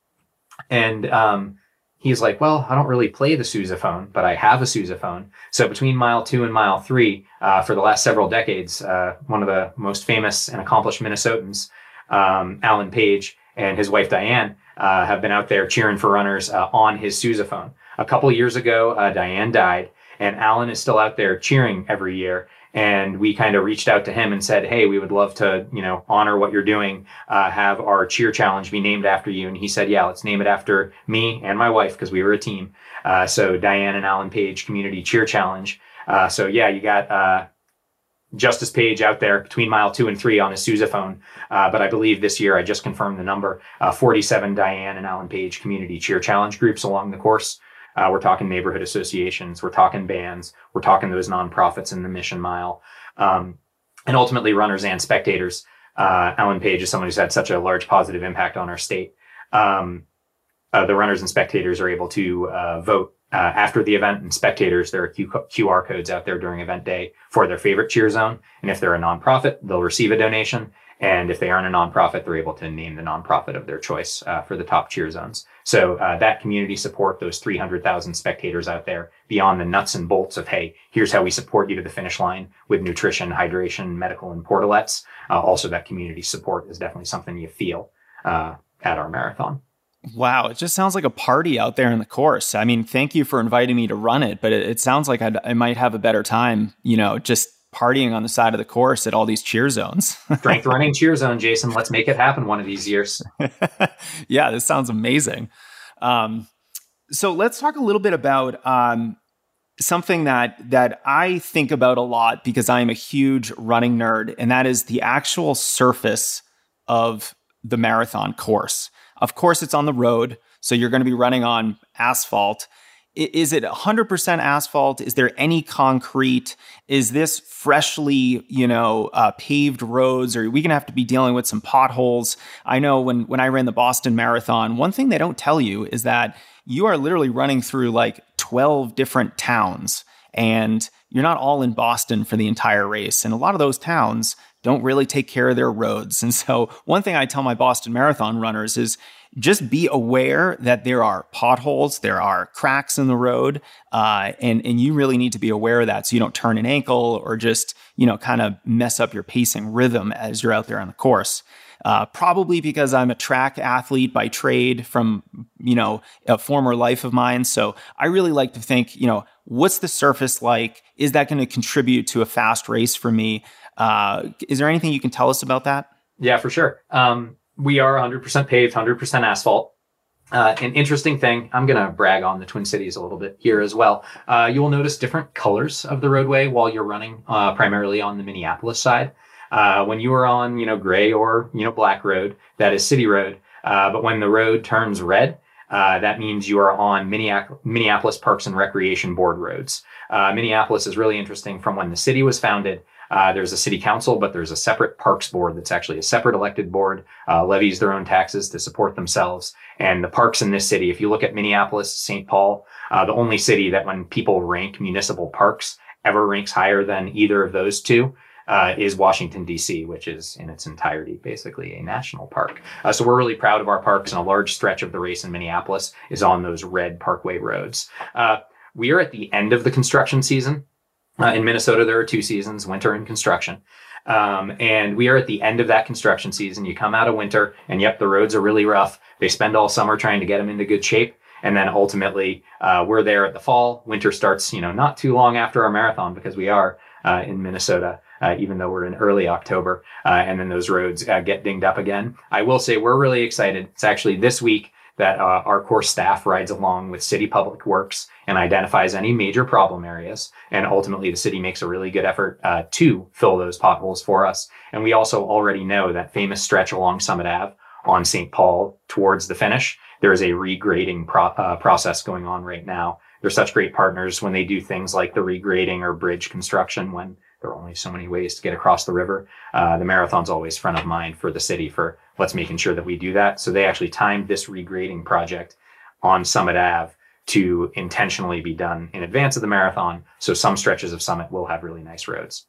And um, he's like, "Well, I don't really play the sousaphone, but I have a sousaphone." So between mile two and mile three, uh, for the last several decades, uh, one of the most famous and accomplished Minnesotans, um, Alan Page, and his wife Diane uh, have been out there cheering for runners uh, on his sousaphone. A couple years ago, uh, Diane died, and Alan is still out there cheering every year. And we kind of reached out to him and said, "Hey, we would love to, you know, honor what you're doing. Uh, have our cheer challenge be named after you." And he said, "Yeah, let's name it after me and my wife because we were a team." Uh, so Diane and Alan Page Community Cheer Challenge. Uh, so yeah, you got Justice Page out there between mile two and three on his sousaphone. Uh, but I believe this year, I just confirmed the number uh, 47 Diane and Alan Page community cheer challenge groups along the course. Uh, we're talking neighborhood associations, we're talking bands, we're talking those nonprofits in the mission mile, um, and ultimately runners and spectators. Uh, Alan Page is someone who's had such a large positive impact on our state. Um, uh, the runners and spectators are able to uh, vote uh, after the event, and spectators, there are Q- QR codes out there during event day for their favorite cheer zone. And if they're a nonprofit, they'll receive a donation. And if they aren't a nonprofit, they're able to name the nonprofit of their choice uh, for the top cheer zones. So uh, that community support, those 300,000 spectators out there, beyond the nuts and bolts of, hey, here's how we support you to the finish line with nutrition, hydration, medical, and portalets. Uh, also, that community support is definitely something you feel uh, at our marathon. Wow, it just sounds like a party out there in the course. I mean, thank you for inviting me to run it, but it, it sounds like I'd, I might have a better time, you know, just partying on the side of the course at all these cheer zones. Strength running cheer zone, Jason. Let's make it happen one of these years. yeah, this sounds amazing. Um, so let's talk a little bit about um, something that that I think about a lot because I am a huge running nerd, and that is the actual surface of the marathon course. Of course, it's on the road, so you're going to be running on asphalt. Is it 100% asphalt? Is there any concrete? Is this freshly, you know, uh, paved roads? Or are we going to have to be dealing with some potholes? I know when when I ran the Boston Marathon, one thing they don't tell you is that you are literally running through like 12 different towns, and you're not all in Boston for the entire race. And a lot of those towns don't really take care of their roads. And so, one thing I tell my Boston Marathon runners is just be aware that there are potholes, there are cracks in the road, uh, and and you really need to be aware of that so you don't turn an ankle or just you know kind of mess up your pacing rhythm as you're out there on the course. Uh, probably because I'm a track athlete by trade from you know a former life of mine, so I really like to think you know what's the surface like? Is that going to contribute to a fast race for me? Uh, is there anything you can tell us about that? Yeah, for sure. Um, we are 100% paved, 100% asphalt. Uh, an interesting thing, I'm going to brag on the Twin Cities a little bit here as well. Uh, you will notice different colors of the roadway while you're running, uh, primarily on the Minneapolis side. Uh, when you are on, you know, gray or, you know, black road, that is city road. Uh, but when the road turns red, uh, that means you are on Minneapolis Parks and Recreation Board roads. Minneapolis is really interesting from when the city was founded. Uh, there's a city council, but there's a separate parks board that's actually a separate elected board, uh, levies their own taxes to support themselves. And the parks in this city, if you look at Minneapolis, St. Paul, uh, the only city that when people rank municipal parks ever ranks higher than either of those two uh, is Washington, D.C., which is in its entirety basically a national park. Uh, so we're really proud of our parks, and a large stretch of the race in Minneapolis is on those red parkway roads. Uh, we are at the end of the construction season. Uh, in Minnesota, there are two seasons, winter and construction. Um, and we are at the end of that construction season. You come out of winter, and yep, the roads are really rough. They spend all summer trying to get them into good shape. And then ultimately, uh, we're there at the fall. Winter starts, you know, not too long after our marathon because we are uh, in Minnesota, uh, even though we're in early October. Uh, and then those roads uh, get dinged up again. I will say we're really excited. It's actually this week that uh, our core staff rides along with City Public Works and identifies any major problem areas. And ultimately, the city makes a really good effort uh, to fill those potholes for us. And we also already know that famous stretch along Summit Ave on St. Paul towards the finish. There is a regrading pro- uh, process going on right now. They're such great partners when they do things like the regrading or bridge construction when there are only so many ways to get across the river. Uh, the marathon's always front of mind for the city for let's making sure that we do that. So they actually timed this regrading project on Summit Ave to intentionally be done in advance of the marathon. So some stretches of Summit will have really nice roads.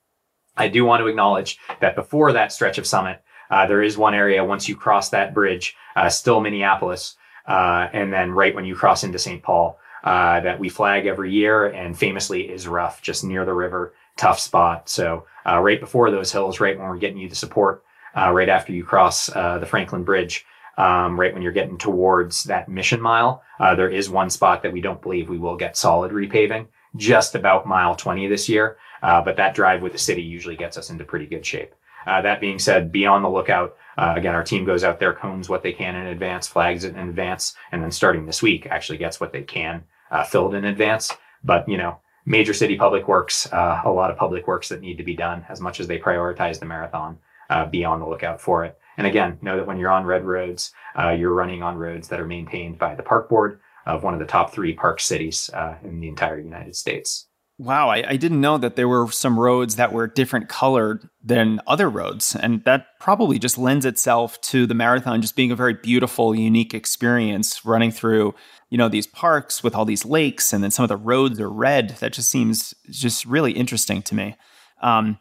I do want to acknowledge that before that stretch of Summit, uh, there is one area once you cross that bridge, uh, still Minneapolis, uh, and then right when you cross into St. Paul, uh, that we flag every year and famously is rough, just near the river, tough spot. So uh, right before those hills, right when we're getting you the support, uh, right after you cross uh, the Franklin Bridge, um, right when you're getting towards that mission mile, uh, there is one spot that we don't believe we will get solid repaving, just about mile 20 this year. Uh, but that drive with the city usually gets us into pretty good shape. Uh, that being said, be on the lookout. Uh, again, our team goes out there, cones what they can in advance, flags it in advance, and then starting this week actually gets what they can filled in advance. But, you know, major city public works, uh, a lot of public works that need to be done as much as they prioritize the marathon. Uh, be on the lookout for it. And again, know that when you're on red roads, uh, you're running on roads that are maintained by the park board of one of the top three park cities uh, in the entire United States. Wow, I, I, didn't know that there were some roads that were different colored than other roads. And that probably just lends itself to the marathon just being a very beautiful, unique experience running through, you know, these parks with all these lakes and then some of the roads are red. That just seems just really interesting to me. Um,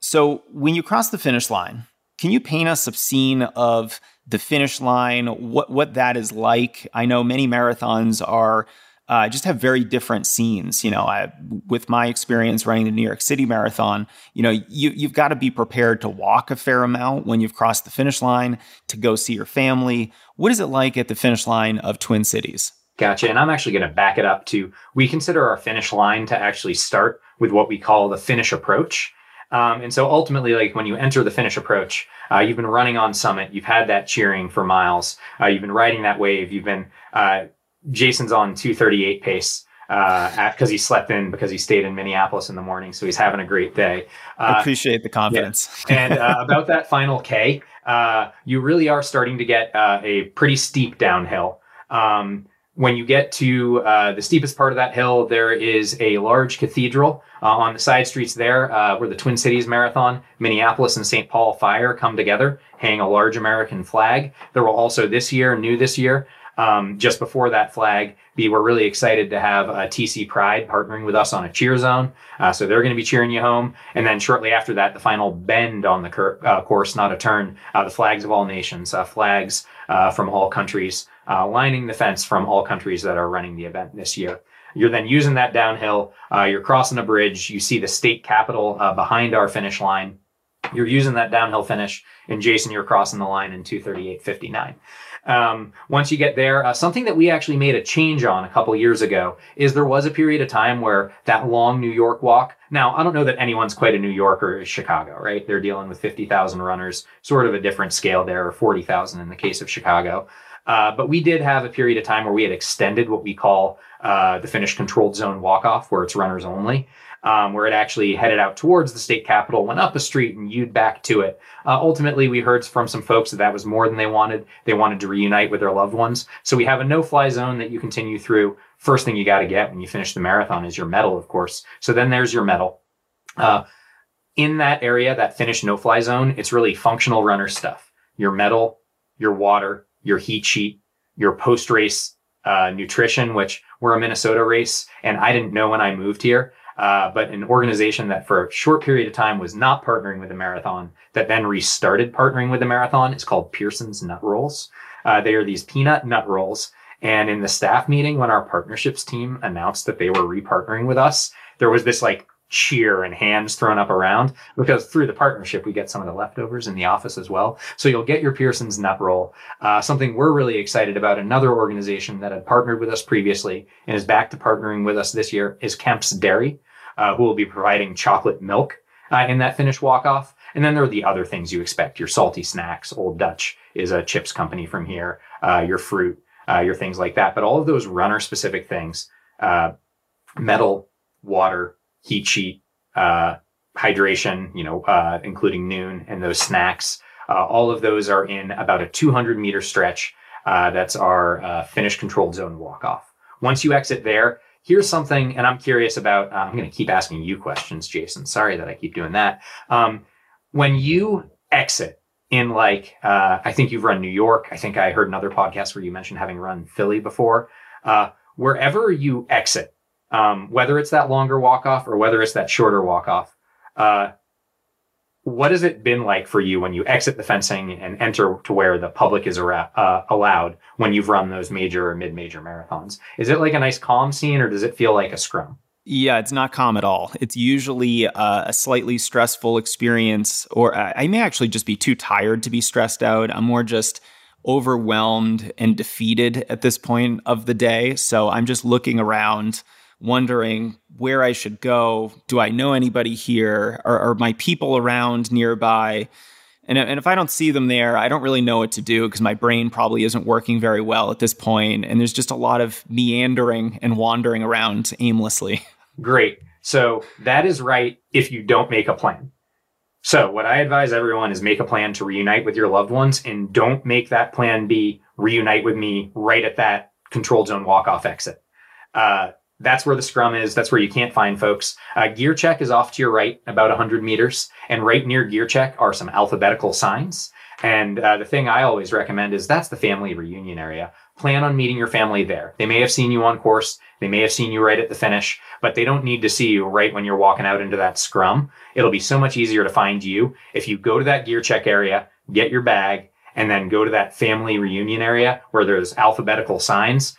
so when you cross the finish line, can you paint us a scene of the finish line, what what that is like? I know many marathons are uh, just have very different scenes. You know, I, with my experience running the New York City Marathon, you know, you, you've got to be prepared to walk a fair amount when you've crossed the finish line to go see your family. What is it like at the finish line of Twin Cities? Gotcha. And I'm actually going to back it up to we consider our finish line to actually start with what we call the finish approach. Um, and so ultimately, like when you enter the finish approach, uh, you've been running on summit, you've had that cheering for miles, uh, you've been riding that wave, you've been uh, Jason's on 238 pace because uh, he slept in because he stayed in Minneapolis in the morning. So he's having a great day. Uh, appreciate the confidence. Yeah. and uh, about that final K, uh, you really are starting to get uh, a pretty steep downhill. Um, when you get to uh, the steepest part of that hill, there is a large cathedral on the side streets there where the Twin Cities Marathon, Minneapolis and St. Paul Fire come together, hang a large American flag. There will also this year, new this year, um, just before that flag. We're really excited to have uh, TC Pride partnering with us on a cheer zone. Uh, so they're going to be cheering you home. And then shortly after that, the final bend on the cur- uh, course, not a turn, uh, the flags of all nations, uh, flags uh, from all countries, lining the fence from all countries that are running the event this year. You're then using that downhill. you're crossing a bridge. You see the state capitol behind our finish line. You're using that downhill finish. And Jason, you're crossing the line in 238.59. Um, once you get there, uh, something that we actually made a change on a couple years ago is there was a period of time where that long New York walk. Now, I don't know that anyone's quite a New Yorker as Chicago, right? They're dealing with 50,000 runners, sort of a different scale there, or 40,000 in the case of Chicago. Uh, but we did have a period of time where we had extended what we call uh, the finish controlled zone walk off, where it's runners only um, where it actually headed out towards the state capitol, went up a street, and you'd back to it. Uh, ultimately, we heard from some folks that that was more than they wanted. They wanted to reunite with their loved ones. So we have a no-fly zone that you continue through. First thing you got to get when you finish the marathon is your medal, of course. So then there's your medal. Uh, in that area, that finished no-fly zone, it's really functional runner stuff. Your medal, your water, your heat sheet, your post-race uh, nutrition, which we're a Minnesota race, and I didn't know when I moved here uh, but an organization that for a short period of time was not partnering with the marathon that then restarted partnering with the marathon is called Pearson's Nut Rolls. Uh, they are these peanut nut rolls. And in the staff meeting, when our partnerships team announced that they were repartnering with us, there was this like cheer and hands thrown up around because through the partnership, we get some of the leftovers in the office as well. So you'll get your Pearson's nut roll. Uh, something we're really excited about. Another organization that had partnered with us previously and is back to partnering with us this year is Kemp's Dairy uh, who will be providing chocolate milk uh, in that finished walk off. And then there are the other things you expect your salty snacks. Old Dutch is a chips company from here, uh, your fruit, uh, your things like that. But all of those runner specific things uh, medal, water, heat sheet, uh, hydration, you know, including Nuun and those snacks. all of those are in about a 200 meter stretch. that's our finish controlled zone walk off. Once you exit there, here's something, and I'm curious about. Uh, I'm going to keep asking you questions, Jason. Sorry that I keep doing that. Um, when you exit in like, uh, I think you've run New York. I think I heard another podcast where you mentioned having run Philly before. Uh, wherever you exit, um, whether it's that longer walk off or whether it's that shorter walk off, uh, what has it been like for you when you exit the fencing and enter to where the public is uh, allowed when you've run those major or mid-major marathons? Is it like a nice calm scene, or does it feel like a scrum? Yeah, it's not calm at all. It's usually uh, a slightly stressful experience, or I may actually just be too tired to be stressed out. I'm more just overwhelmed and defeated at this point of the day. So I'm just looking around wondering where I should go. Do I know anybody here? Are, are my people around nearby? And, and if I don't see them there, I don't really know what to do because my brain probably isn't working very well at this point, And there's just a lot of meandering and wandering around aimlessly. Great. So that is right if you don't make a plan. So what I advise everyone is make a plan to reunite with your loved ones and don't make that plan be reunite with me right at that control zone walk off exit. Uh, that's where the scrum is. That's where you can't find folks. Uh, gear check is off to your right, about 100 meters. And right near gear check are some alphabetical signs. And uh, the thing I always recommend is that's the family reunion area. Plan on meeting your family there. They may have seen you on course. They may have seen you right at the finish, but they don't need to see you right when you're walking out into that scrum. It'll be so much easier to find you if you go to that gear check area, get your bag, and then go to that family reunion area where there's alphabetical signs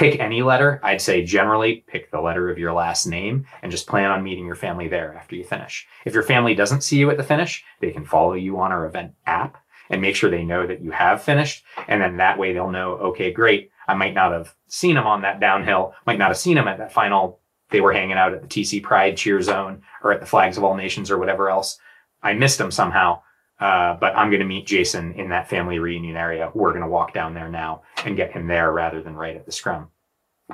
pick any letter. I'd say generally pick the letter of your last name and just plan on meeting your family there after you finish. If your family doesn't see you at the finish, they can follow you on our event app and make sure they know that you have finished. And then that way they'll know, okay, great. I might not have seen them on that downhill, might not have seen them at that final. They were hanging out at the TC Pride cheer zone or at the Flags of All Nations or whatever else. I missed them somehow. Uh, but I'm going to meet Jason in that family reunion area. We're going to walk down there now and get him there rather than right at the scrum.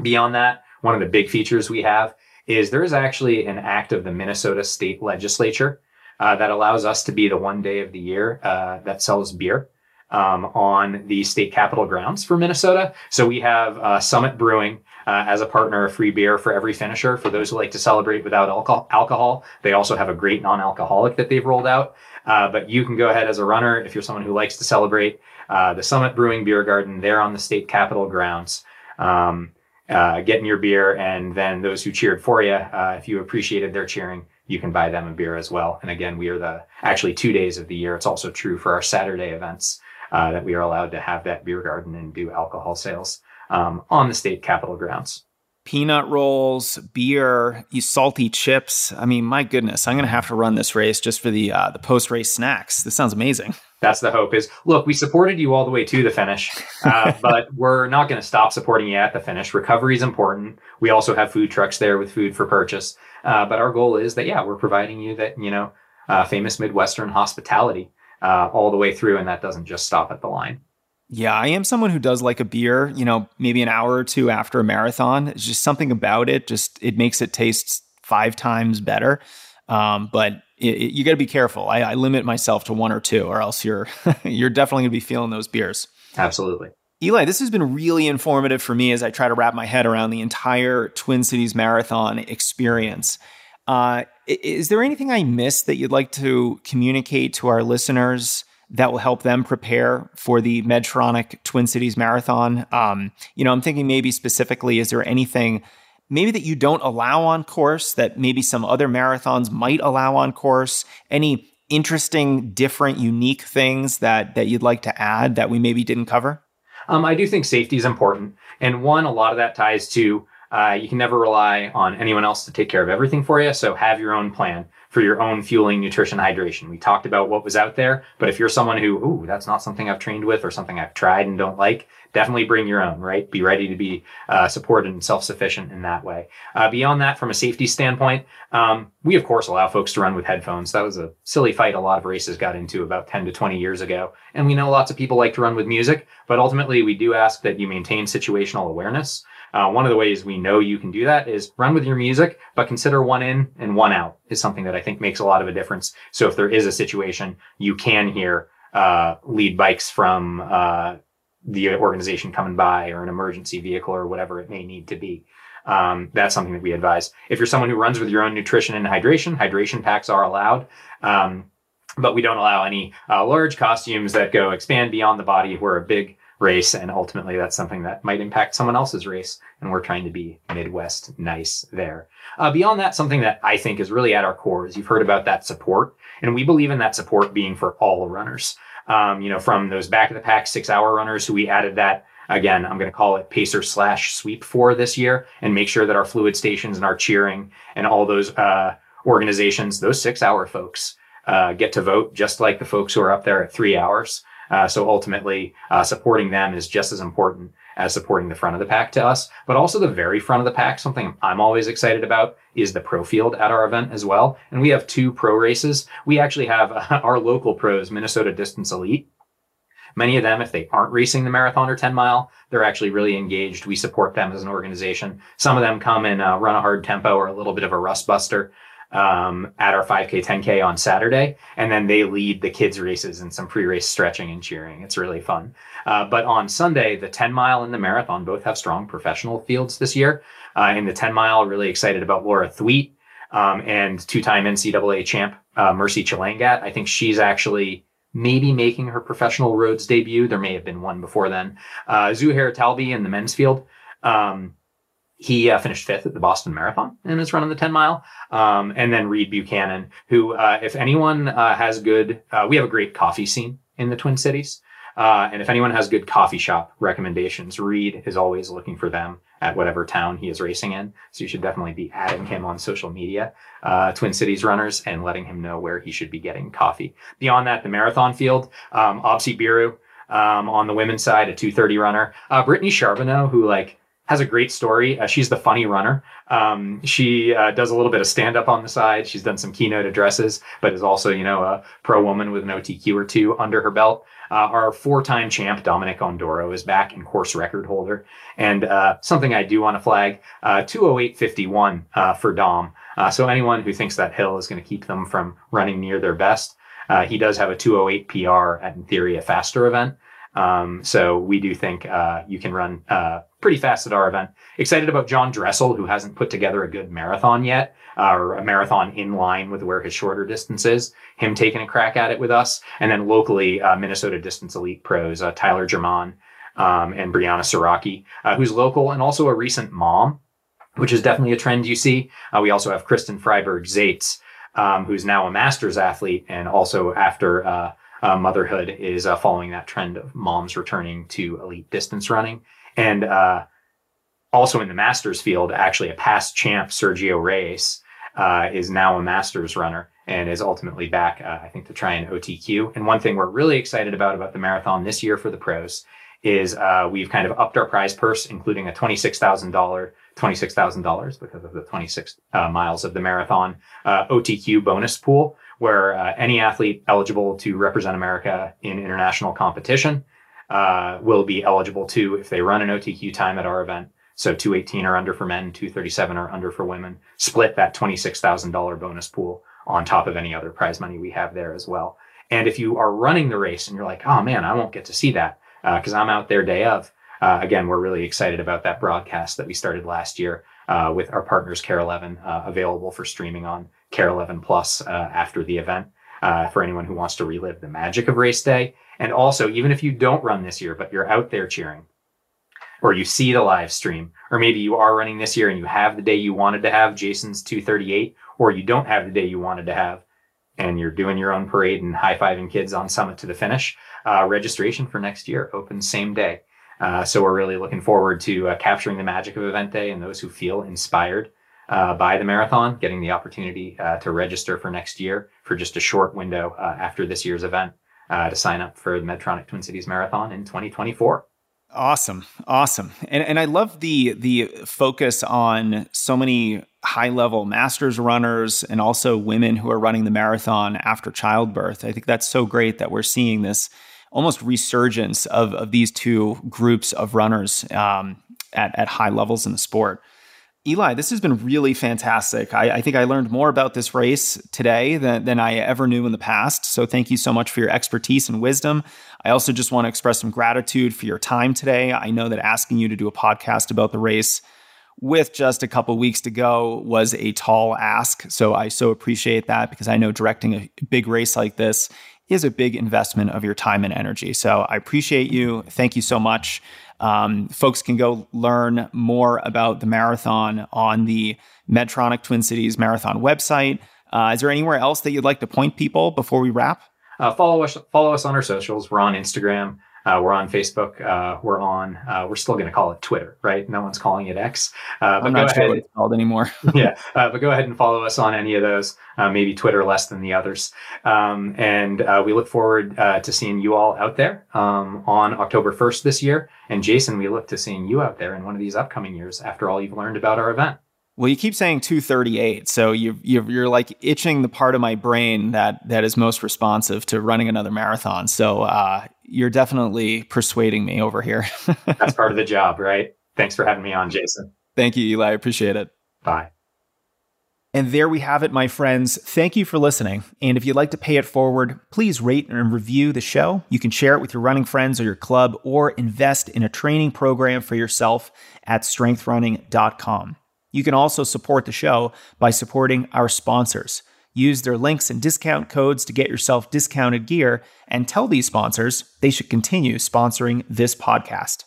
Beyond that, one of the big features we have is there is actually an act of the Minnesota state legislature uh, that allows us to be the one day of the year uh, that sells beer um, on the state capitol grounds for Minnesota. So we have uh, Summit Brewing uh, as a partner of free beer for every finisher. For those who like to celebrate without alcohol, alcohol they also have a great non-alcoholic that they've rolled out. Uh, but you can go ahead as a runner if you're someone who likes to celebrate. Uh, the Summit Brewing Beer Garden, there on the state capitol grounds. Um, uh, getting your beer, and then those who cheered for you, uh, if you appreciated their cheering, you can buy them a beer as well. And again, we are the actually two days of the year. It's also true for our Saturday events uh, that we are allowed to have that beer garden and do alcohol sales um, on the state capitol grounds peanut rolls, beer, you salty chips. I mean, my goodness, I'm going to have to run this race just for the uh, the post race snacks. This sounds amazing. That's the hope. Is look, we supported you all the way to the finish, uh, but we're not going to stop supporting you at the finish. Recovery is important. We also have food trucks there with food for purchase. Uh, but our goal is that yeah, we're providing you that you know uh, famous Midwestern hospitality uh, all the way through, and that doesn't just stop at the line. Yeah, I am someone who does like a beer, you know, maybe an hour or two after a marathon. It's just something about it, just it makes it taste five times better. Um, but it, it, you got to be careful. I, I, limit myself to one or two, or else you're you're definitely going to be feeling those beers. Absolutely. Eli, this has been really informative for me as I try to wrap my head around the entire Twin Cities Marathon experience. Uh, is there anything I missed that you'd like to communicate to our listeners that will help them prepare for the Medtronic Twin Cities Marathon. Um, you know, I'm thinking maybe specifically, is there anything maybe that you don't allow on course that maybe some other marathons might allow on course? Any interesting, different, unique things that that you'd like to add that we maybe didn't cover? Um, I do think safety is important, and one, a lot of that ties to uh, you can never rely on anyone else to take care of everything for you. So have your own plan for your own fueling, nutrition, hydration. We talked about what was out there, but if you're someone who, ooh, that's not something I've trained with or something I've tried and don't like, definitely bring your own, right? Be ready to be uh, supported and self-sufficient in that way. Uh, beyond that, from a safety standpoint, um, we of course allow folks to run with headphones. That was a silly fight a lot of races got into about 10 to 20 years ago. And we know lots of people like to run with music, but ultimately we do ask that you maintain situational awareness. Uh, one of the ways we know you can do that is run with your music, but consider one in and one out is something that I think makes a lot of a difference. So if there is a situation, you can hear uh, lead bikes from uh, the organization coming by or an emergency vehicle or whatever it may need to be. Um, that's something that we advise. If you're someone who runs with your own nutrition and hydration, hydration packs are allowed. Um, but we don't allow any uh, large costumes that go expand beyond the body. We're a big race. And ultimately, that's something that might impact someone else's race. And we're trying to be Midwest nice there. Uh, beyond that, something that I think is really at our core is you've heard about that support. And we believe in that support being for all runners. Um, you know, from those back of the pack six hour runners who we added that again, I'm going to call it pacer slash sweep for this year and make sure that our fluid stations and our cheering and all those, uh, organizations, those six hour folks, uh, get to vote just like the folks who are up there at three hours. Uh, so ultimately, uh, supporting them is just as important as supporting the front of the pack to us, but also the very front of the pack. Something I'm always excited about is the pro field at our event as well. And we have two pro races. We actually have our local pros, Minnesota Distance Elite. Many of them, if they aren't racing the marathon or 10 mile, they're actually really engaged. We support them as an organization. Some of them come and uh, run a hard tempo or a little bit of a rust buster. Um, at our 5K, 10K on Saturday, and then they lead the kids' races and some pre-race stretching and cheering. It's really fun. Uh, but on Sunday, the 10 mile and the marathon both have strong professional fields this year. Uh, in the 10 mile, really excited about Laura Thweatt um, and two-time NCAA champ uh, Mercy Chelangat. I think she's actually maybe making her professional roads debut. There may have been one before then. Uh, Zouhair Talbi in the men's field. Um, he uh, finished fifth at the Boston Marathon and is running the 10 mile. Um, and then Reid Buchanan, who, uh, if anyone uh, has good, uh, we have a great coffee scene in the Twin Cities. Uh, and if anyone has good coffee shop recommendations, Reid is always looking for them at whatever town he is racing in. So you should definitely be adding him on social media, uh, Twin Cities runners, and letting him know where he should be getting coffee. Beyond that, the marathon field, um, Biru, um, on the women's side, a 230 runner. Uh, Brittany Charboneau, who like has a great story. Uh, she's the funny runner. Um, she uh, does a little bit of stand up on the side. She's done some keynote addresses, but is also, you know, a pro woman with an OTQ or two under her belt. Uh, our four time champ, Dominic Ondoro, is back and course record holder. And uh, something I do want to flag uh, 208.51 uh, for Dom. Uh, so anyone who thinks that hill is going to keep them from running near their best, uh, he does have a 208 PR at, in theory, a faster event. Um, so we do think uh, you can run uh, pretty fast at our event. Excited about John Dressel, who hasn't put together a good marathon yet, uh, or a marathon in line with where his shorter distance is. Him taking a crack at it with us, and then locally, uh, Minnesota Distance Elite pros uh, Tyler Jermann um, and Brianna Siraki, uh, who's local and also a recent mom, which is definitely a trend you see. we also have Kristen Freiberg Zaitz, um, who's now a masters athlete, and also after uh, motherhood is uh, following that trend of moms returning to elite distance running. And uh, also in the masters field, actually a past champ, Sergio Reyes, uh, is now a masters runner and is ultimately back, uh, I think, to try an OTQ. And one thing we're really excited about about the marathon this year for the pros is uh, we've kind of upped our prize purse, including a $26,000, $26,000 because of the 26 miles of the marathon OTQ bonus pool where uh, any athlete eligible to represent America in international competition uh, will be eligible to, if they run an OTQ time at our event, so 218 or under for men, 237 or under for women, split that $26,000 bonus pool on top of any other prize money we have there as well. And if you are running the race and you're like, oh man, I won't get to see that because uh, I'm out there day of, uh, again, we're really excited about that broadcast that we started last year uh, with our partners KARE 11 uh, available for streaming on KARE 11 Plus uh, after the event uh, for anyone who wants to relive the magic of race day. And also, even if you don't run this year, but you're out there cheering, or you see the live stream, or maybe you are running this year and you have the day you wanted to have Jason's 238, or you don't have the day you wanted to have, and you're doing your own parade and high fiving kids on summit to the finish, uh, registration for next year opens same day. Uh, so we're really looking forward to uh, capturing the magic of event day and those who feel inspired uh, by the marathon, getting the opportunity uh, to register for next year for just a short window uh, after this year's event uh, to sign up for the Medtronic Twin Cities Marathon in 2024. Awesome, awesome, and and I love the the focus on so many high level masters runners and also women who are running the marathon after childbirth. I think that's so great that we're seeing this almost resurgence of of these two groups of runners um, at at high levels in the sport. Eli, this has been really fantastic. I, I, think I learned more about this race today than, than I ever knew in the past. So thank you so much for your expertise and wisdom. I also just want to express some gratitude for your time today. I know that asking you to do a podcast about the race with just a couple weeks to go was a tall ask. So I so appreciate that because I know directing a big race like this is a big investment of your time and energy. So I appreciate you. Thank you so much. Um, folks can go learn more about the marathon on the Medtronic Twin Cities Marathon website. Uh, is there anywhere else that you'd like to point people before we wrap? Uh, follow us. Follow us on our socials. We're on Instagram. Uh, we're on Facebook. Uh, we're on. Uh, we're still going to call it Twitter, right? No one's calling it X. Uh, but I'm not sure what it's called anymore. yeah, uh, but go ahead and follow us on any of those. Uh, maybe Twitter less than the others. Um, and we look forward to seeing you all out there um, on October 1st this year. And Jason, we look to seeing you out there in one of these upcoming years after all you've learned about our event. Well, you keep saying 238, so you you're like itching the part of my brain that that is most responsive to running another marathon. So uh, you're definitely persuading me over here. That's part of the job, right? Thanks for having me on, Jason. Thank you, Eli. I appreciate it. Bye. And there we have it, my friends. Thank you for listening. And if you'd like to pay it forward, please rate and review the show. You can share it with your running friends or your club, or invest in a training program for yourself at strengthrunning.com. You can also support the show by supporting our sponsors. Use their links and discount codes to get yourself discounted gear and tell these sponsors they should continue sponsoring this podcast.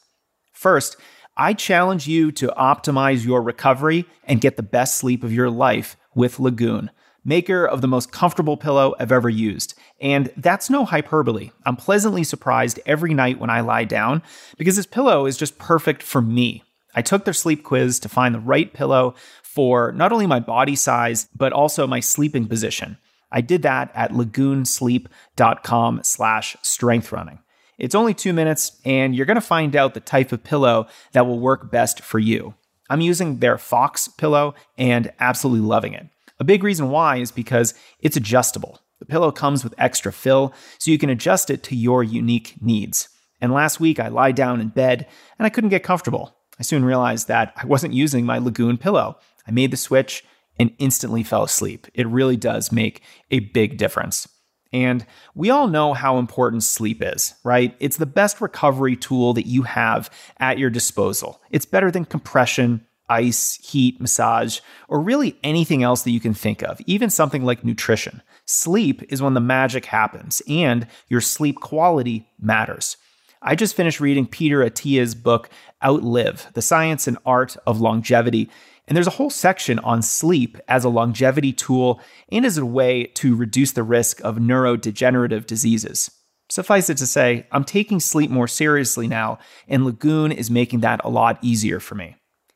First, I challenge you to optimize your recovery and get the best sleep of your life with Lagoon, maker of the most comfortable pillow I've ever used. And that's no hyperbole. I'm pleasantly surprised every night when I lie down because this pillow is just perfect for me. I took their sleep quiz to find the right pillow for not only my body size, but also my sleeping position. I did that at lagoonsleep.com slash strengthrunning. It's only two minutes, and you're going to find out the type of pillow that will work best for you. I'm using their Fox pillow and absolutely loving it. A big reason why is because it's adjustable. The pillow comes with extra fill, so you can adjust it to your unique needs. And last week, I lied down in bed and I couldn't get comfortable. I soon realized that I wasn't using my Lagoon pillow. I made the switch and instantly fell asleep. It really does make a big difference. And we all know how important sleep is, right? It's the best recovery tool that you have at your disposal. It's better than compression, ice, heat, massage, or really anything else that you can think of, even something like nutrition. Sleep is when the magic happens and your sleep quality matters. I just finished reading Peter Attia's book, Outlive The Science and Art of Longevity, and there's a whole section on sleep as a longevity tool and as a way to reduce the risk of neurodegenerative diseases. Suffice it to say, I'm taking sleep more seriously now, and Lagoon is making that a lot easier for me.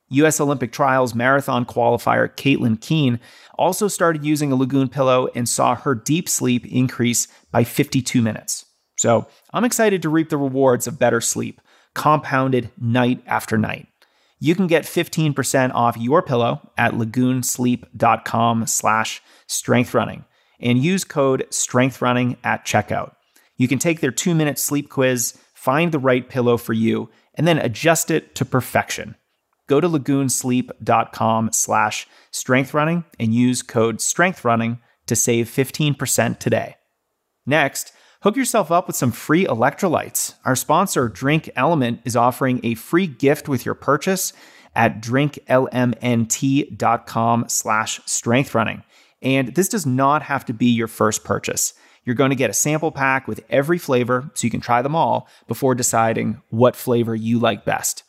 US Olympic Trials marathon qualifier Caitlin Keen also started using a Lagoon pillow and saw her deep sleep increase by 52 minutes. So I'm excited to reap the rewards of better sleep, compounded night after night you can get 15% off your pillow at lagoonsleep.com slash strengthrunning and use code strengthrunning at checkout. You can take their two-minute sleep quiz, find the right pillow for you, and then adjust it to perfection. Go to lagoonsleep.com slash strengthrunning and use code strengthrunning to save 15% today. Next, Hook yourself up with some free electrolytes. Our sponsor, Drink LMNT, is offering a free gift with your purchase at drinklmnt.com slash strengthrunning. And this does not have to be your first purchase. You're going to get a sample pack with every flavor so you can try them all before deciding what flavor you like best.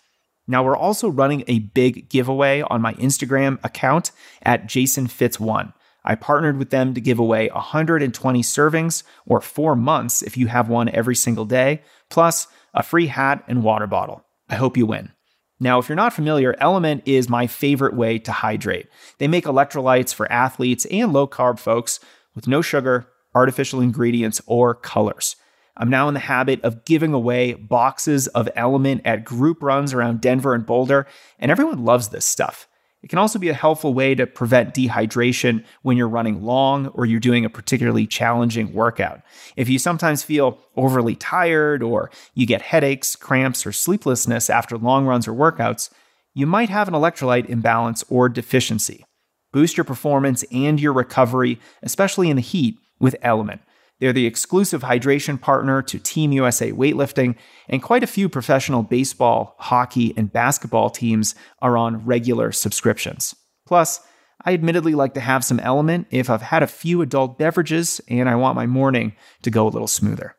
Now, we're also running a big giveaway on my Instagram account at jasonfitz1. I partnered with them to give away 120 servings or four months if you have one every single day, plus a free hat and water bottle. I hope you win. Now, if you're not familiar, LMNT is my favorite way to hydrate. They make electrolytes for athletes and low carb folks with no sugar, artificial ingredients, or colors. I'm now in the habit of giving away boxes of LMNT at group runs around Denver and Boulder, and everyone loves this stuff. It can also be a helpful way to prevent dehydration when you're running long or you're doing a particularly challenging workout. If you sometimes feel overly tired or you get headaches, cramps, or sleeplessness after long runs or workouts, you might have an electrolyte imbalance or deficiency. Boost your performance and your recovery, especially in the heat, with LMNT. They're the exclusive hydration partner to Team USA Weightlifting, and quite a few professional baseball, hockey, and basketball teams are on regular subscriptions. Plus, I admittedly like to have some LMNT if I've had a few adult beverages and I want my morning to go a little smoother.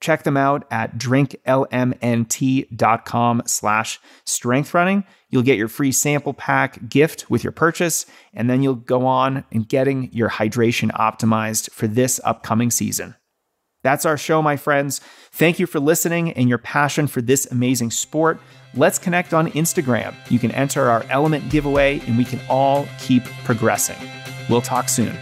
Check them out at drinklmnt.com slash strengthrunning. You'll get your free sample pack gift with your purchase, and then you'll go on and getting your hydration optimized for this upcoming season. That's our show, my friends. Thank you for listening and your passion for this amazing sport. Let's connect on Instagram. You can enter our LMNT giveaway, and we can all keep progressing. We'll talk soon.